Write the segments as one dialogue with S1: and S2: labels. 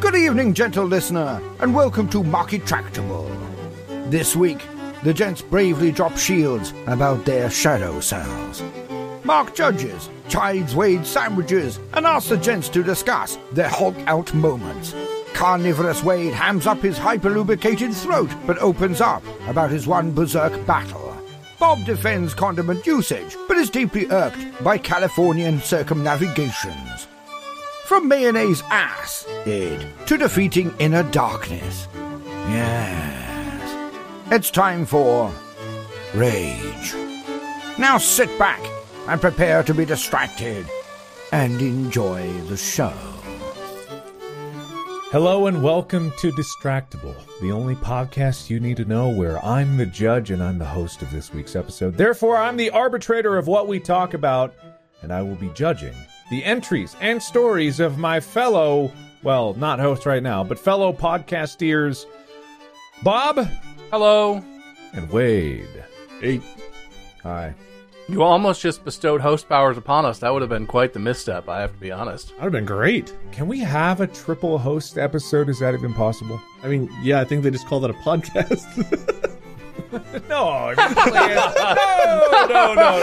S1: Good evening, gentle listener, and welcome to Market Tractable. This week, the gents bravely drop shields about their shadow selves. Mark judges, chides Wade sandwiches, and asks the gents to discuss their Hulk out moments. Carnivorous Wade hams up his hyperlubricated throat, but opens up about his one berserk battle. Bob defends condiment usage, but is deeply irked by Californian circumnavigations. From mayonnaise ass Aid to defeating inner darkness. Yes. It's time for Rage. Now sit back and prepare to be distracted and enjoy the show.
S2: Hello and welcome to Distractible, the only podcast you need to know where I'm the judge and I'm the host of this week's episode. Therefore, I'm the arbitrator of what we talk about, and I will be judging the entries and stories of my fellow, well, not host right now, but fellow podcasteers, Bob
S3: Hello.
S2: and Wade.
S3: Hey.
S2: Hi.
S3: You almost just bestowed host powers upon us. That would have been quite the misstep, I have to be honest.
S4: That would have been great.
S2: Can we have a triple host episode? Is that even possible?
S4: I mean, yeah, I think they just call that a podcast.
S2: No, I mean, no, no, no,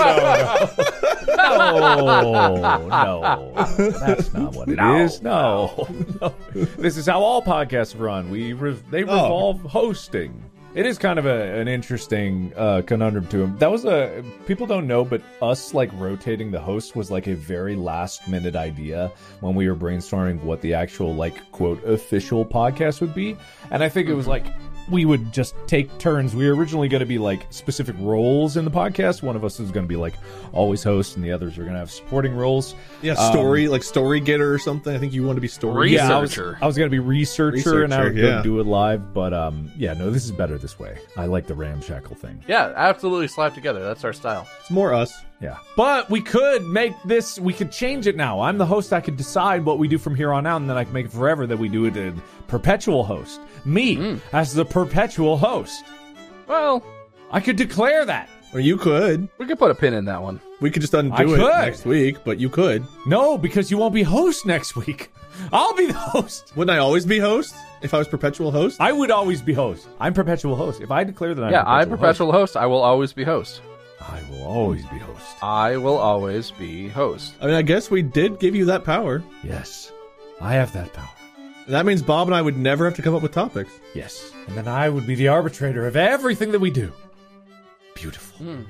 S2: no, no, no. That's not what it is. No, no. This is how all podcasts run. We re- they revolve hosting. It is kind of a, an interesting uh, conundrum to him. That was a people don't know, but us like rotating the host was like a very last minute idea when we were brainstorming what the actual like quote official podcast would be, and I think it was like we would just take turns. We were originally going to be like specific roles in the podcast. One of us was going to be like always host, and the others were going to have supporting roles.
S4: yeah, story like story getter or something. I think you want to be story.
S3: Research.
S2: Yeah, I was, I was going to be researcher, and I would
S4: yeah.
S2: do it live. But um, yeah, no, this is better this way. I like the ramshackle thing.
S3: Yeah, absolutely slap together. That's our style.
S4: It's more us.
S2: Yeah, but we could make this. We could change it now. I'm the host. I could decide what we do from here on out, and then I can make it forever that we do it in perpetual host. Me hmm. as the perpetual host.
S3: Well,
S2: I could declare that.
S4: Or you could.
S3: we could put a pin in that one.
S4: We could just undo
S2: I
S4: it
S2: could.
S4: next week, but you could.
S2: No, because you won't be host next week. I'll be the host.
S4: Wouldn't I always be host if I was perpetual host?
S2: I would always be host. I'm perpetual host. If I declare that I'm
S3: yeah,
S2: perpetual
S3: I'm perpetual host. I will always be host.
S2: Host, I will always be host.
S3: I will always be host.
S4: I mean, I guess we did give you that power.
S2: Yes, I have that power.
S4: That means Bob and I would never have to come up with topics.
S2: Yes, and then I would be the arbitrator of everything that we do. Beautiful. Hmm.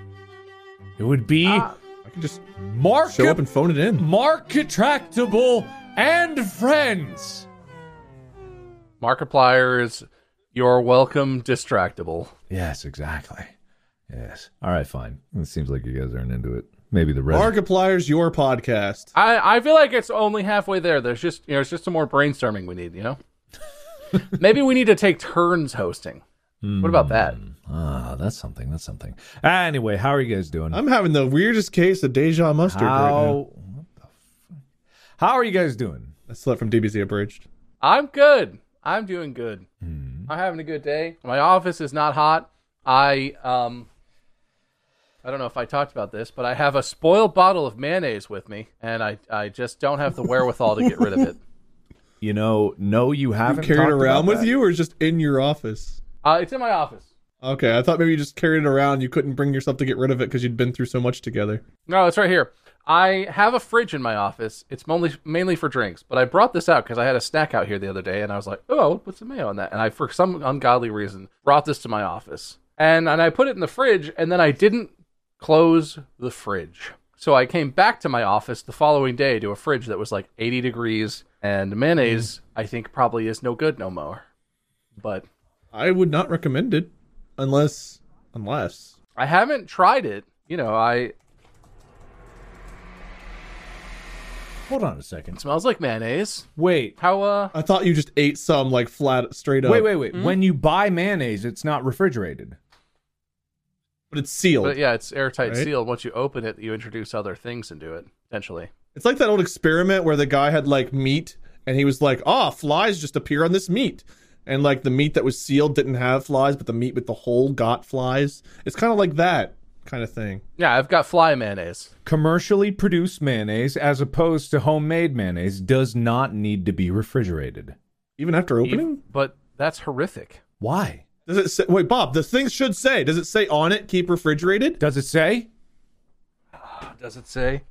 S2: It would be ah,
S4: I can just
S2: market,
S4: show up and phone it in.
S2: market tractable and friends.
S3: Markiplier's You're welcome, distractible.
S2: Yes, exactly. Yes. All right, fine. It seems like you guys aren't into it. Maybe the rest.
S4: Markiplier's your podcast.
S3: I, I feel like it's only halfway there. There's just you know, it's just some more brainstorming we need, you know? Maybe we need to take turns hosting. What about that?
S2: Ah, that's something. That's something. Anyway, how are you guys doing?
S4: I'm having the weirdest case of deja mustard right now.
S2: how? What the fuck? How are you guys doing?
S4: That's that from DBZ Abridged.
S3: I'm good. I'm doing good. I'm having a good day. My office is not hot. I um I don't know if I talked about this, but I have a spoiled bottle of mayonnaise with me, and I I just don't have the wherewithal to get rid of it.
S2: You know, no, you haven't
S4: Carried
S2: talked
S4: around
S2: about
S4: with
S2: that.
S4: you, or just in your office?
S3: Uh, it's in my office.
S4: Okay, I thought maybe you just carried it around. You couldn't bring yourself to get rid of it because you'd been through so much together.
S3: No, it's right here. I have a fridge in my office. It's mainly mainly for drinks, but I brought this out because I had a snack out here the other day, and I was like, "Oh, what's the mayo on that?" And I, for some ungodly reason, brought this to my office, and and I put it in the fridge, and then I didn't close the fridge. So I came back to my office the following day to a fridge that was like 80 degrees, and mayonnaise I think probably is no good no more. But
S4: I would not recommend it unless unless
S3: I haven't tried it. You know, I
S2: Hold on a second.
S3: smells like mayonnaise.
S2: Wait.
S3: How uh?
S4: I thought you just ate some like flat straight up.
S2: Wait, wait, wait. When you buy mayonnaise, it's not refrigerated.
S4: But it's sealed.
S3: But yeah, it's airtight
S4: Right.
S3: sealed. Once you open it, you introduce other things into it potentially.
S4: It's like that old experiment where the guy had like meat and he was like, "Ah, flies just appear on this meat." And like the meat that was sealed didn't have flies, but the meat with the hole got flies. It's kind of like that kind of thing.
S3: Yeah, I've got fly mayonnaise.
S2: Commercially produced mayonnaise, as opposed to homemade mayonnaise, does not need to be refrigerated.
S4: Even after opening?
S3: But that's horrific.
S2: Why?
S4: Does it say Wait, Bob, the thing should say, does it say on it keep refrigerated?
S2: Does it say?
S3: Does it say?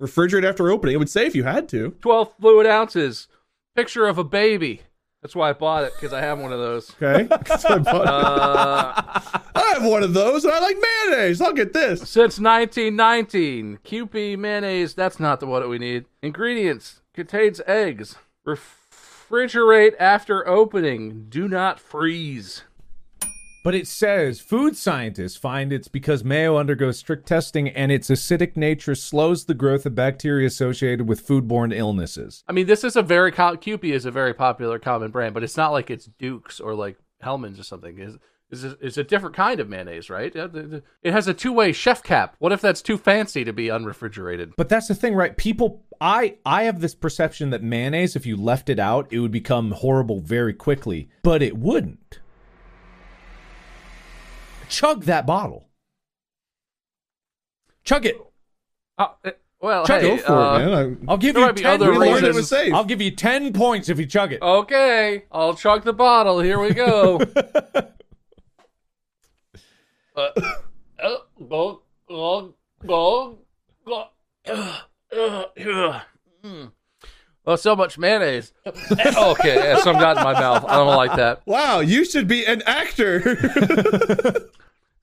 S4: Refrigerate after opening. It would say if you had to.
S3: 12 fluid ounces. Picture of a baby. That's why I bought it because I have one of those.
S4: Okay. I,
S3: Uh,
S4: I have one of those and I like mayonnaise. I'll get this.
S3: since 1919, Kewpie mayonnaise. That's not the what we need. Ingredients contains eggs. Refrigerate after opening. Do not freeze.
S2: But it says food scientists find it's because mayo undergoes strict testing and its acidic nature slows the growth of bacteria associated with foodborne illnesses.
S3: I mean, this is a very Kewpie is a very popular common brand, but it's not like it's Dukes or like Hellmann's or something. Is is a, it's a different kind of mayonnaise, right? Uh, It has a two way chef cap. What if that's too fancy to be unrefrigerated?
S2: But that's the thing, right? People I I have this perception that mayonnaise if you left it out, it would become horrible very quickly, but it wouldn't. Chug that bottle. Chug it.
S3: Uh, uh, well,
S2: Chug
S3: hey,
S4: Go for
S3: uh,
S4: it, man.
S2: I'll give you 10
S3: other
S4: We it
S2: points.
S4: was safe.
S2: I'll give you 10 points if you chug it.
S3: Okay, I'll chug the bottle. Here we go. uh, uh, go, go, go, go. Uh, uh, uh, mm. Oh, so much mayonnaise. okay, yeah, some got in my mouth. I don't like that.
S4: Wow, you should be an actor.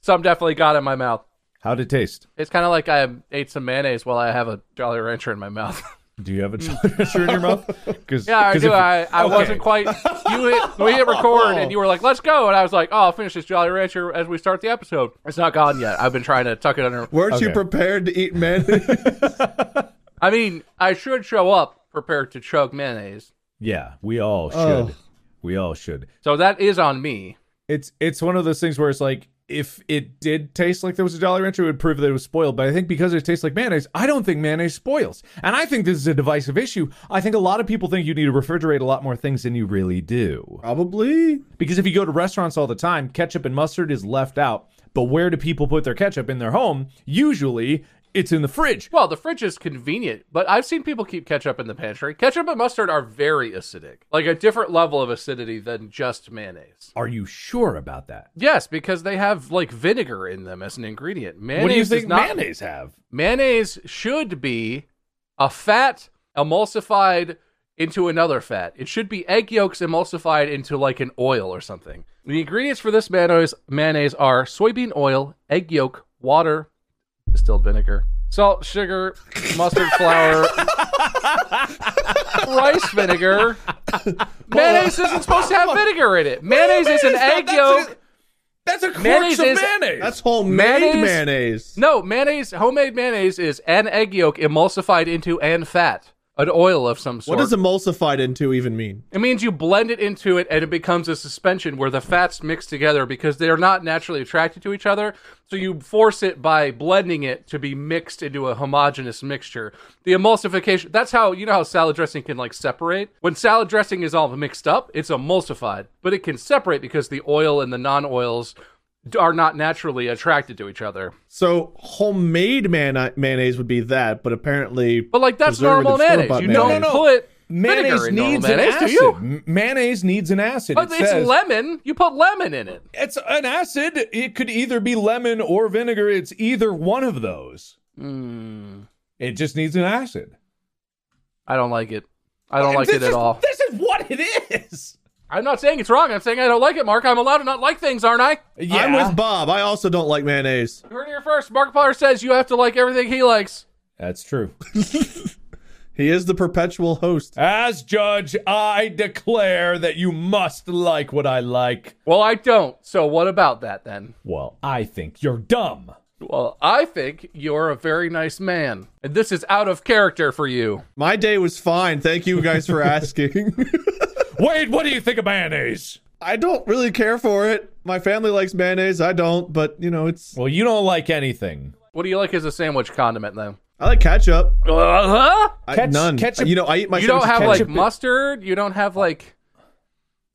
S3: Some definitely got in my mouth.
S2: How'd it taste?
S3: It's kind of like I ate some mayonnaise while I have a Jolly Rancher in my mouth.
S2: Do you have a Jolly Rancher in your mouth? Cause,
S3: yeah, I do.
S2: if-
S3: I, I
S2: Okay.
S3: wasn't quite. You hit, we hit record, and you were like, "Let's go," and I was like, "Oh, I'll finish this Jolly Rancher as we start the episode." It's not gone yet. I've been trying to tuck it under.
S4: Weren't you prepared to eat mayonnaise?
S3: I mean, I should show up prepared to chug mayonnaise.
S2: Yeah, we all should.
S4: Oh.
S2: We all should.
S3: So that is on me.
S2: It's it's one of those things where it's like if it did taste like there was a Jolly Rancher, it would prove that it was spoiled. But I think because it tastes like mayonnaise, I don't think mayonnaise spoils. And I think this is a divisive issue. I think a lot of people think you need to refrigerate a lot more things than you really do.
S4: Probably.
S2: Because if you go to restaurants all the time, ketchup and mustard is left out. But where do people put their ketchup in their home? Usually it's in the fridge.
S3: Well, the fridge is convenient, but I've seen people keep ketchup in the pantry. Ketchup and mustard are very acidic, like a different level of acidity than just mayonnaise.
S2: Are you sure about that?
S3: Yes, because they have like vinegar in them as an ingredient. Mayonnaise
S2: what do you think
S3: not,
S2: mayonnaise have?
S3: Mayonnaise should be a fat emulsified into another fat. It should be egg yolks emulsified into like an oil or something. The ingredients for this mayonnaise, mayonnaise are soybean oil, egg yolk, water, distilled vinegar, salt, sugar, mustard flour, rice vinegar. Mayonnaise isn't supposed to have vinegar in it. Mayonnaise is an egg yolk.
S2: That's a
S3: Mayonnaise
S2: corpse of
S3: is-
S2: mayonnaise.
S4: That's homemade
S3: Mayonnaise-
S4: mayonnaise.
S3: No, mayonnaise, homemade mayonnaise is an egg yolk emulsified into an fat, an oil of some sort.
S4: What does emulsified into even mean?
S3: It means you blend it into it and it becomes a suspension where the fats mix together because they're not naturally attracted to each other. So you force it by blending it to be mixed into a homogeneous mixture. The emulsification, that's how, you know how salad dressing can like separate? When salad dressing is all mixed up, it's emulsified, but it can separate because the oil and the non oils are not naturally attracted to each other.
S4: So homemade mayonnaise, mayonnaise would be that, but apparently,
S3: But like that's normal mayonnaise. You
S2: No,
S3: don't
S2: no, no.
S3: put
S2: mayonnaise
S3: vinegar in normal
S2: needs an
S3: do
S2: acid.
S3: you?
S2: Mayonnaise needs an acid.
S3: But
S2: it
S3: it's
S2: says
S3: lemon. You put lemon in it.
S2: it's an acid. It could either be lemon or vinegar. It's either one of those.
S3: Hmm.
S2: It just needs an acid.
S3: I don't like it. I don't like it at
S2: is-
S3: all.
S2: This is what it is.
S3: I'm not saying it's wrong. I'm saying I don't like it, Mark. I'm allowed to not like things, aren't I?
S2: Yeah.
S4: I'm with Bob. I also don't like mayonnaise.
S3: You heard it here first. Mark Potter says you have to like everything he likes.
S2: That's true.
S4: He is the perpetual host.
S2: As judge, I declare that you must like what I like.
S3: Well, I don't. So what about that then?
S2: Well, I think you're dumb.
S3: Well, I think you're a very nice man, and this is out of character for you.
S4: My day was fine. Thank you guys for asking.
S2: Wade, what do you think of mayonnaise?
S4: I don't really care for it. My family likes mayonnaise. I don't, but you know, it's.
S2: Well, you don't like anything.
S3: What do you like as a sandwich condiment, then?
S4: I like ketchup.
S3: Uh-huh.
S2: Ketch-
S4: none.
S2: ketchup-
S4: You know, I eat my.
S3: You don't have
S4: with
S3: like mustard. You don't have like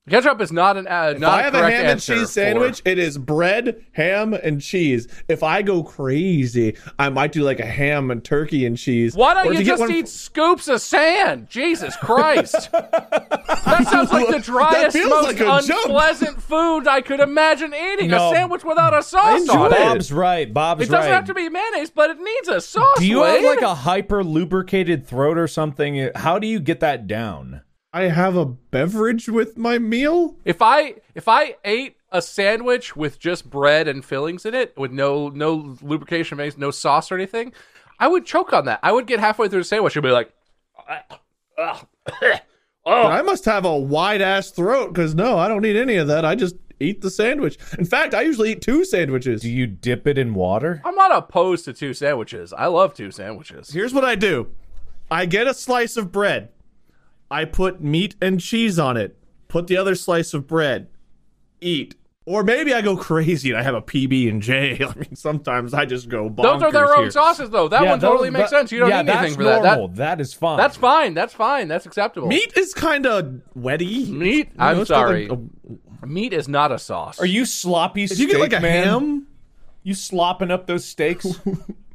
S3: ketchup is not an uh,
S4: If
S3: not
S4: I have a
S3: correct
S4: ham and
S3: answer
S4: cheese
S3: for-
S4: sandwich, it is bread, ham, and cheese. If I go crazy, I might do like a ham and turkey and cheese.
S3: Why don't
S4: if
S3: you just
S4: one-
S3: eat scoops of sand? Jesus Christ! that sounds like the driest, most
S4: like a joke.
S3: unpleasant food I could imagine eating.
S2: No.
S3: A sandwich without a sauce
S4: enjoy
S3: on it.
S4: it.
S2: Bob's right. Bob's right.
S3: It doesn't
S2: right.
S3: have to be mayonnaise, but it needs a sauce.
S2: do you have like a hyper lubricated throat or something? How do you get that down?
S4: I have a beverage with my meal.
S3: If I if I ate a sandwich with just bread and fillings in it, with no no lubrication, mayonnaise, no sauce or anything, I would choke on that. I would get halfway through the sandwich and be like, oh.
S4: But I must have a wide ass throat because no, I don't need any of that. I just eat the sandwich. In fact, I usually eat two sandwiches.
S2: Do you dip it in water?
S3: I'm not opposed to two sandwiches. I love two sandwiches.
S4: Here's what I do I get a slice of bread, I put meat and cheese on it, put the other slice of bread, eat. Or maybe I go crazy and I have a PB and J. I mean, sometimes I just go bonkers
S3: Those are their own
S4: here.
S3: sauces, though. That one
S2: those-
S3: totally makes
S2: that-
S3: sense. You don't
S2: yeah,
S3: need anything
S2: that's
S3: for that.
S2: normal.
S3: that.
S2: that is fine.
S3: That's fine. That's fine. That's acceptable.
S4: Meat is kind of wetty.
S3: Meat?
S4: You know,
S3: I'm sorry.
S4: a- a-
S3: Meat is not a sauce.
S2: Are you sloppy
S4: if
S2: steak
S4: you get like a
S2: man?
S4: ham,
S2: You slopping up those steaks?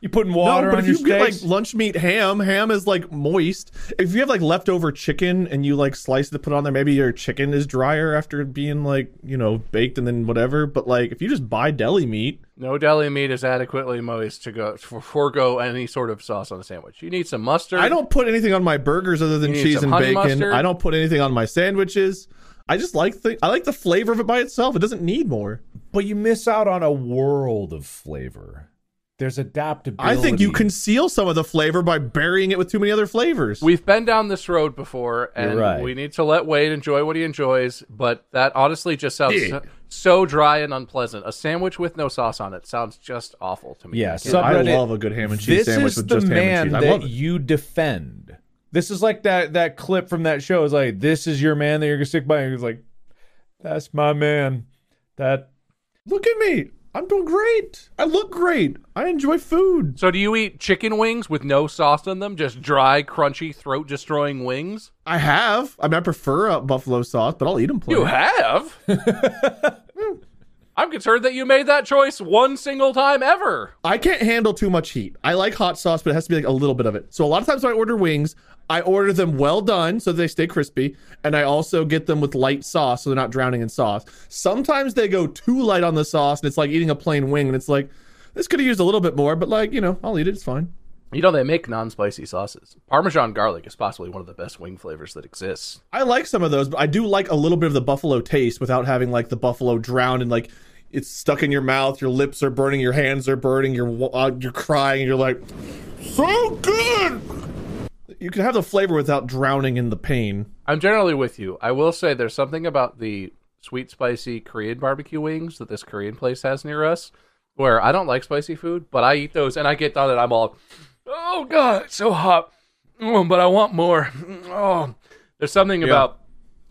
S2: you putting
S4: no,
S2: water
S4: but
S2: on
S4: if
S2: your
S4: you get like lunch meat ham, ham is like moist. If you have like leftover chicken and you like slice it to put on there, maybe your chicken is drier after being like you know baked and then whatever. But like if you just buy deli meat,
S3: no deli meat is adequately moist to go for forego any sort of sauce on a sandwich. You need some mustard.
S4: I don't put anything on my burgers other than cheese and bacon.
S3: mustard?
S4: I don't put anything on my sandwiches. I just like the I like the flavor of it by itself. It doesn't need more.
S2: but you miss out on a world of flavor. There's adaptability.
S4: I think you conceal some of the flavor by burying it with too many other flavors.
S3: We've been down this road before, and
S2: right.
S3: we need to let Wade enjoy what he enjoys. But that honestly just sounds so, so dry and unpleasant. A sandwich with no sauce on it sounds just awful to me.
S2: Yeah,
S3: I
S4: I
S2: Subreddit,
S4: love a good ham and cheese
S2: This
S4: sandwich
S2: is
S4: with
S2: the
S4: just ham
S2: man
S4: and cheese. I
S2: that
S4: love it.
S2: you defend. This is like that that clip from that show. Is like this is your man that you're gonna stick by. And he's like, that's my man. That
S4: Look at me. I'm doing great. I look great. I enjoy food.
S3: So do you eat chicken wings with no sauce on them? Just dry, crunchy, throat destroying wings?
S4: I have. I mean, I prefer uh, buffalo sauce, but I'll eat them plain.
S3: You have? I'm concerned that you made that choice one single time ever.
S4: I can't handle too much heat. I like hot sauce, but it has to be like a little bit of it. So a lot of times when I order wings, I order them well done so they stay crispy, and I also get them with light sauce so they're not drowning in sauce. Sometimes they go too light on the sauce, and it's like eating a plain wing, and it's like this could have used a little bit more, but like you know, I'll eat it. It's fine.
S3: You know, they make non spicy sauces. Parmesan garlic is possibly one of the best wing flavors that exists.
S4: I like some of those, but I do like a little bit of the buffalo taste without having like the buffalo drowned and like it's stuck in your mouth. Your lips are burning, your hands are burning, you're uh, you're crying, and you're like, so good. You can have the flavor without drowning in the pain.
S3: I'm generally with you. I will say there's something about the sweet, spicy Korean barbecue wings that this Korean place has near us where I don't like spicy food, but I eat those and I get done and I'm all, oh God, it's so hot. Oh, but I want more. Mm, oh, there's something about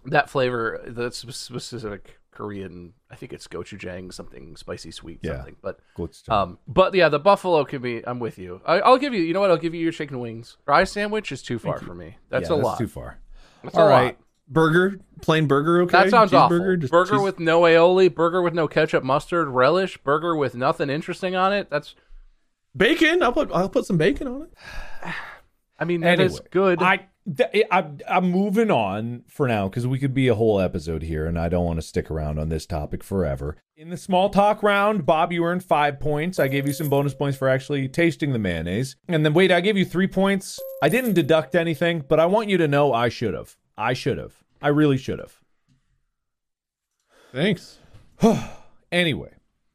S3: that flavor that's specific Korean. I think it's gochujang, something spicy sweet,
S2: Yeah.
S3: something. But
S2: good stuff.
S3: um, but yeah, the buffalo can be. I'm with you. I, I'll give you. You know what? I'll give you your chicken wings. Fry sandwich is too far for me. That's
S2: yeah,
S3: a
S2: that's
S3: lot.
S2: too far.
S3: That's
S2: All
S3: a
S2: right.
S3: lot.
S4: Burger, plain burger, okay?
S3: That sounds awful.
S4: Cheeseburger, just
S3: burger
S4: cheese-
S3: with no aioli, burger with no ketchup, mustard, relish, burger with nothing interesting on it. That's,
S4: bacon. I'll put I'll put some bacon on it.
S3: I mean, that is
S2: Anyway,
S3: good.
S2: I, th- I I'm moving on for now because we could be a whole episode here, and I don't want to stick around on this topic forever. In the small talk round, Bob, you earned five points. I gave you some bonus points for actually tasting the mayonnaise, and then wait, I gave you three points. I didn't deduct anything, but I want you to know I should have. I should have. I really should have.
S4: Thanks.
S2: Anyway,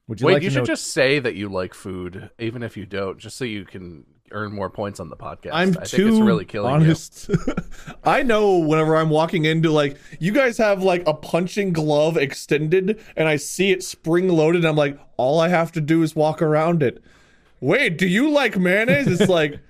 S2: would you
S3: Wait,
S2: like
S3: you should
S2: know?
S3: just say that you like food, even if you don't, just so you can earn more points on the podcast.
S4: I'm
S3: I
S4: too
S3: think it's really killing
S4: honest. I know whenever I'm walking into like you guys have like a punching glove extended, and I see it spring loaded. I'm like, all I have to do is walk around it. Wait, do you like mayonnaise? It's like.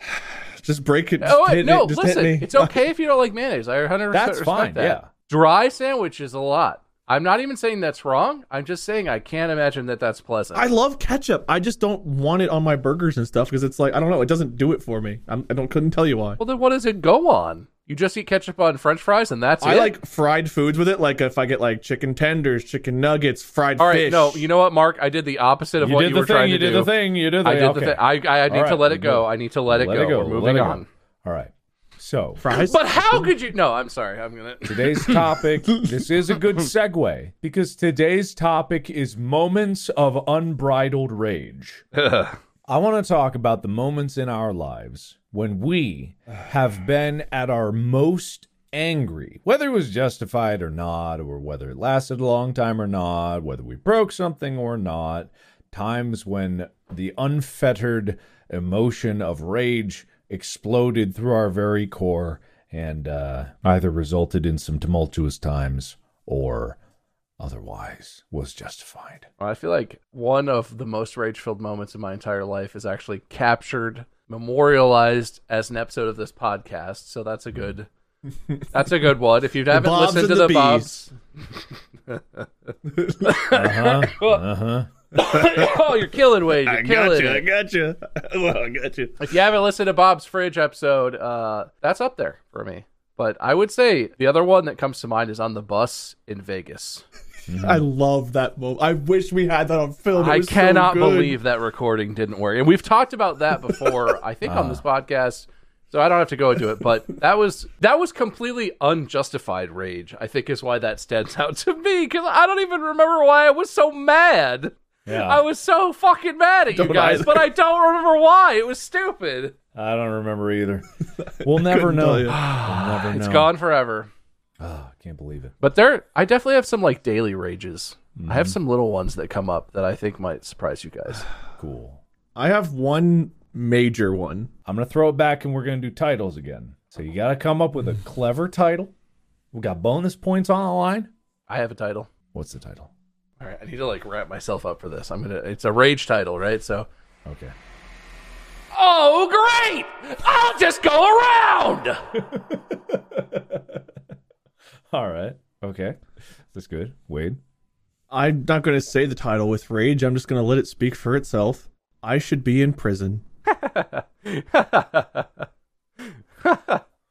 S4: Just break it. Just
S3: Oh wait,
S4: hit
S3: no,
S4: it,
S3: listen,
S4: hit me.
S3: it's okay if you don't like mayonnaise. I 100
S2: That's
S3: respect
S2: fine,
S3: that.
S2: yeah.
S3: Dry sandwich is a lot. I'm not even saying that's wrong. I'm just saying I can't imagine that that's pleasant.
S4: I love ketchup. I just don't want it on my burgers and stuff because it's like I don't know. It doesn't do it for me. I'm, I don't couldn't tell you why.
S3: well, then what does it go on? You just eat ketchup on French fries and that's
S4: I
S3: it.
S4: I like fried foods with it. Like if I get like chicken tenders, chicken nuggets, fried
S3: All right,
S4: fish.
S3: no, you know what, Mark? I did the opposite of
S2: You
S3: what you
S2: the
S3: were trying
S2: thing. You
S3: to
S2: did
S3: do.
S2: the thing. You did the thing.
S3: I did
S2: okay.
S3: the thing. I, I, I need
S2: All
S3: to let it go.
S2: do.
S3: I need to let it
S2: Let
S3: go.
S2: it go.
S3: We're
S2: Let
S3: moving
S2: it go.
S3: on.
S2: All right. So
S4: fries.
S3: But how could you? No, I'm sorry. I'm gonna.
S2: Today's topic, this is a good segue because today's topic is moments of unbridled rage. I want to talk about the moments in our lives when we have been at our most angry, whether it was justified or not, or whether it lasted a long time or not, whether we broke something or not, times when the unfettered emotion of rage exploded through our very core and uh, either resulted in some tumultuous times or otherwise was justified.
S3: I feel like one of the most rage-filled moments in my entire life is actually captured, memorialized as an episode of this podcast. So that's a good. That's a good one. If you haven't listened to
S4: the
S3: the Bobs,
S2: Uh-huh.
S3: oh, you're killing Wade. You're
S4: I
S3: killing
S4: gotcha. I
S3: it.
S4: gotcha. well, I gotcha.
S3: If you haven't listened to Bob's Fridge episode, uh, that's up there for me. But I would say the other one that comes to mind is on the bus in Vegas.
S4: I love that moment. I wish we had that on film.
S3: I
S4: was so
S3: cannot believe that recording didn't work. And we've talked about that before, I think on this podcast. So I don't have to go into it, but that was that was completely unjustified rage. I think is why that stands out to me because I don't even remember why I was so mad.
S2: Yeah.
S3: I was so fucking mad at you
S4: Don't
S3: guys,
S4: either.
S3: but I don't remember why. It was stupid.
S2: I don't remember either. We'll never know. We'll never know.
S3: It's gone forever.
S2: Oh, I can't believe it.
S3: But there, I definitely have some like daily rages. I
S4: Mm-hmm.
S3: have some little ones that come up that I think might surprise you guys.
S2: Cool.
S4: I have one major one.
S2: I'm going to throw it back and we're going to do titles again. So you got to come up with a clever title. We got bonus points on the line.
S3: I have a title.
S2: What's the title?
S3: All right, I need to like wrap myself up for this. I'm gonna. It's a rage title, right? So.
S2: Okay.
S3: Oh, great! I'll just go around.
S2: All right. Okay. That's good. Wade.
S4: I'm not going to say the title with rage. I'm just going to let it speak for itself. I should be in prison.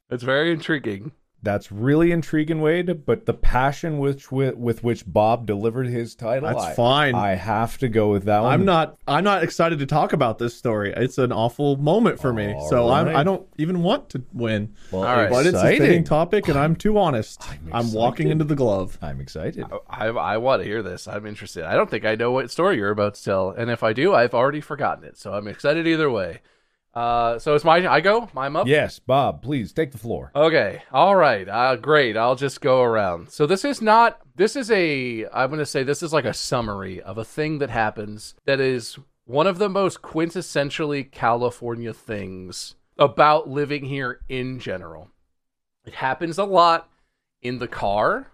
S3: it's very intriguing.
S2: That's really intriguing, Wade. But the passion which with, with which Bob delivered his title,
S4: That's
S2: I-
S4: fine.
S2: I have to go with that one.
S4: I'm not. I'm not excited to talk about this story. It's an awful moment for me.
S2: All
S4: so I'm. I don't even want to win.
S2: Well,
S3: All right.
S4: But it's a
S2: exciting.
S4: fitting topic, and I'm too honest.
S2: I'm
S4: I'm, walking into the glove.
S2: I'm excited.
S3: I I want to hear this. I'm interested. I don't think I know what story you're about to tell, and if I do, I've already forgotten it. So I'm excited either way. Uh, so it's my I go. I'm up.
S2: Yes, Bob. Please take the floor.
S3: Okay. All right. Uh, great. I'll just go around. So this is not. This is a. I'm going to say this is like a summary of a thing that happens that is one of the most quintessentially California things about living here in general. It happens a lot in the car,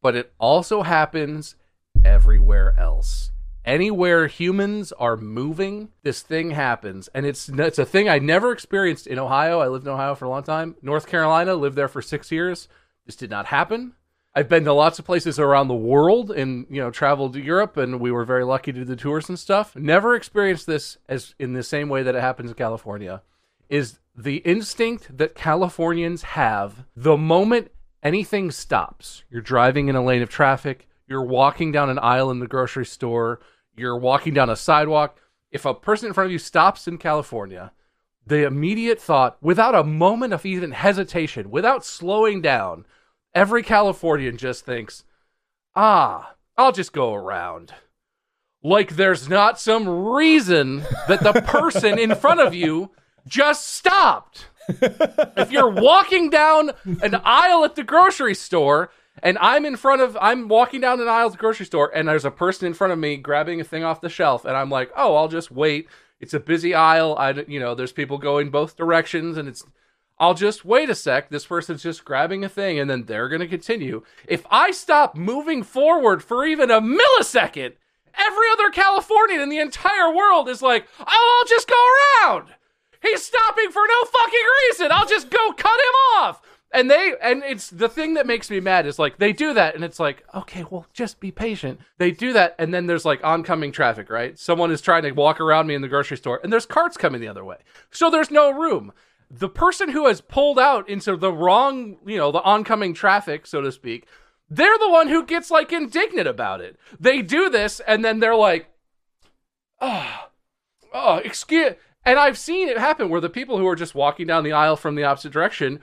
S3: but it also happens everywhere else. Anywhere humans are moving, this thing happens, and it's it's a thing I never experienced in Ohio. I lived in Ohio for a long time. North Carolina, lived there for six years. This did not happen. I've been to lots of places around the world, and you know, traveled to Europe, and we were very lucky to do the tours and stuff. Never experienced this as in the same way that it happens in California. Is the instinct that Californians have the moment anything stops. You're driving in a lane of traffic, you're walking down an aisle in the grocery store, you're walking down a sidewalk. If a person in front of you stops in California, the immediate thought, without a moment of even hesitation, without slowing down, every Californian just thinks, ah, I'll just go around. Like there's not some reason that the person in front of you just stopped. if you're walking down an aisle at the grocery store and I'm in front of I'm walking down an aisle at the grocery store and there's a person in front of me grabbing a thing off the shelf and I'm like, "Oh, I'll just wait It's a busy aisle. I, you know, there's people going both directions, and it's. I'll just wait a sec. This person's just grabbing a thing, and then they're going to continue. If I stop moving forward for even a millisecond, every other Californian in the entire world is like, "Oh, I'll just go around." He's stopping for no fucking reason. I'll just go cut him off. And they and it's the thing that makes me mad is like they do that and it's like, okay, well, just be patient. They do that and then there's like oncoming traffic, right? Someone is trying to walk around me in the grocery store and there's carts coming the other way. So there's no room. The person who has pulled out into the wrong, you know, the oncoming traffic, so to speak, they're the one who gets like indignant about it. They do this and then they're like, oh, oh, excuse and I've seen it happen where the people who are just walking down the aisle from the opposite direction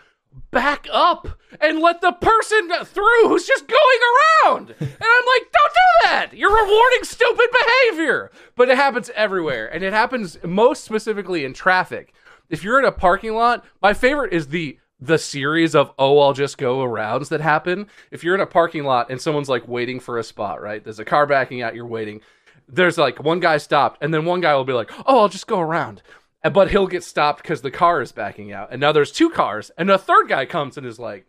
S3: back up and let the person through who's just going around. And I'm like, don't do that. You're rewarding stupid behavior. But it happens everywhere. And it happens most specifically in traffic. If you're in a parking lot, my favorite is the the series of oh I'll just go arounds that happen. If you're in a parking lot and someone's like waiting for a spot, right? There's a car backing out, you're waiting there's like one guy stopped, and then one guy will be like, "Oh, I'll just go around," but he'll get stopped because the car is backing out. And now there's two cars, and a third guy comes and is like,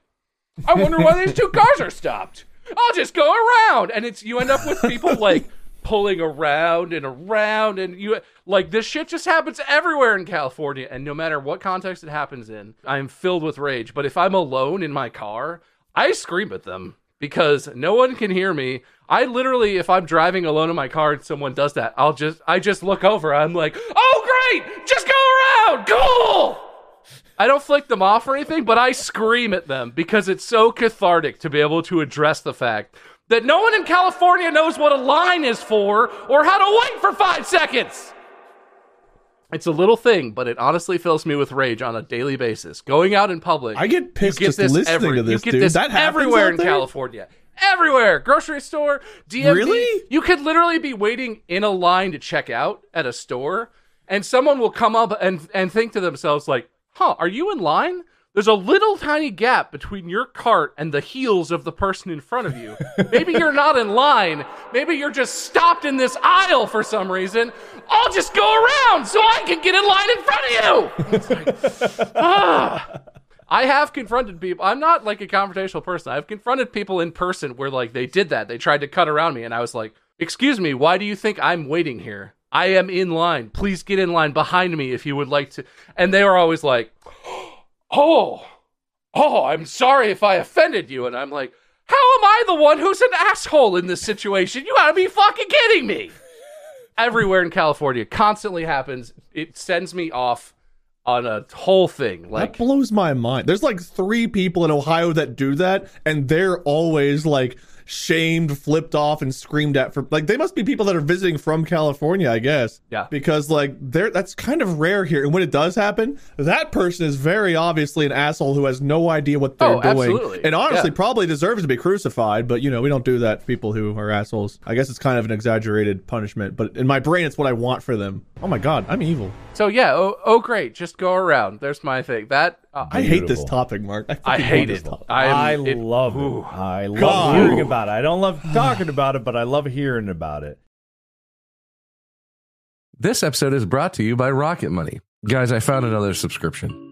S3: "I wonder why these two cars are stopped. I'll just go around." And it's you end up with people like pulling around and around, and you like this shit just happens everywhere in California. And no matter what context it happens in, I'm filled with rage. But if I'm alone in my car, I scream at them because no one can hear me. I literally, if I'm driving alone in my car and someone does that, I'll just, I just look over. I'm like, oh great, just go around, cool. I don't flick them off or anything, but I scream at them because it's so cathartic to be able to address the fact that no one in California knows what a line is for or how to wait for five seconds. It's a little thing, but it honestly fills me with rage on a daily basis. Going out in public,
S4: I get pissed
S3: get
S4: just
S3: this
S4: listening
S3: every-
S4: to this,
S3: You get
S4: dude.
S3: this
S4: That
S3: everywhere in? California. Everywhere, grocery store, DMV.
S4: Really?
S3: You could literally be waiting in a line to check out at a store, and someone will come up and and think to themselves like, "Huh, are you in line?" There's a little tiny gap between your cart and the heels of the person in front of you. Maybe you're not in line. Maybe you're just stopped in this aisle for some reason. I'll just go around so I can get in line in front of you. Like, ah. I have confronted people. I'm not like a confrontational person. I've confronted people in person where like they did that. They tried to cut around me and I was like, "Excuse me, why do you think I'm waiting here? I am in line. Please get in line behind me if you would like to." And they were always like, "Oh. Oh, I'm sorry if I offended you." And I'm like, "How am I the one who's an asshole in this situation? You got to be fucking kidding me." Everywhere in California constantly happens. It sends me off on a whole thing. Like
S4: that blows my mind. There's like three people in Ohio that do that, and they're always like shamed, flipped off, and screamed at for like they must be people that are visiting from California, I guess.
S3: Yeah.
S4: Because like they're that's kind of rare here. And when it does happen, that person is very obviously an asshole who has no idea what they're
S3: Oh,
S4: doing.
S3: absolutely.
S4: And honestly
S3: Yeah.
S4: probably deserves to be crucified, but you know, we don't do that people who are assholes. I guess it's kind of an exaggerated punishment, but in my brain it's what I want for them. Oh my god, I'm evil.
S3: So yeah, oh, oh great, just go around. There's my thing. That uh,
S4: I hate this topic, Mark. I,
S3: I
S4: fucking
S3: hate
S4: this
S3: it.
S4: topic.
S3: I, am,
S2: I
S3: it-
S2: love
S3: ooh.
S2: it. I love
S4: God.
S2: hearing about it. I don't love talking about it, but I love hearing about it.
S5: This episode is brought to you by Rocket Money. Guys, I found another subscription.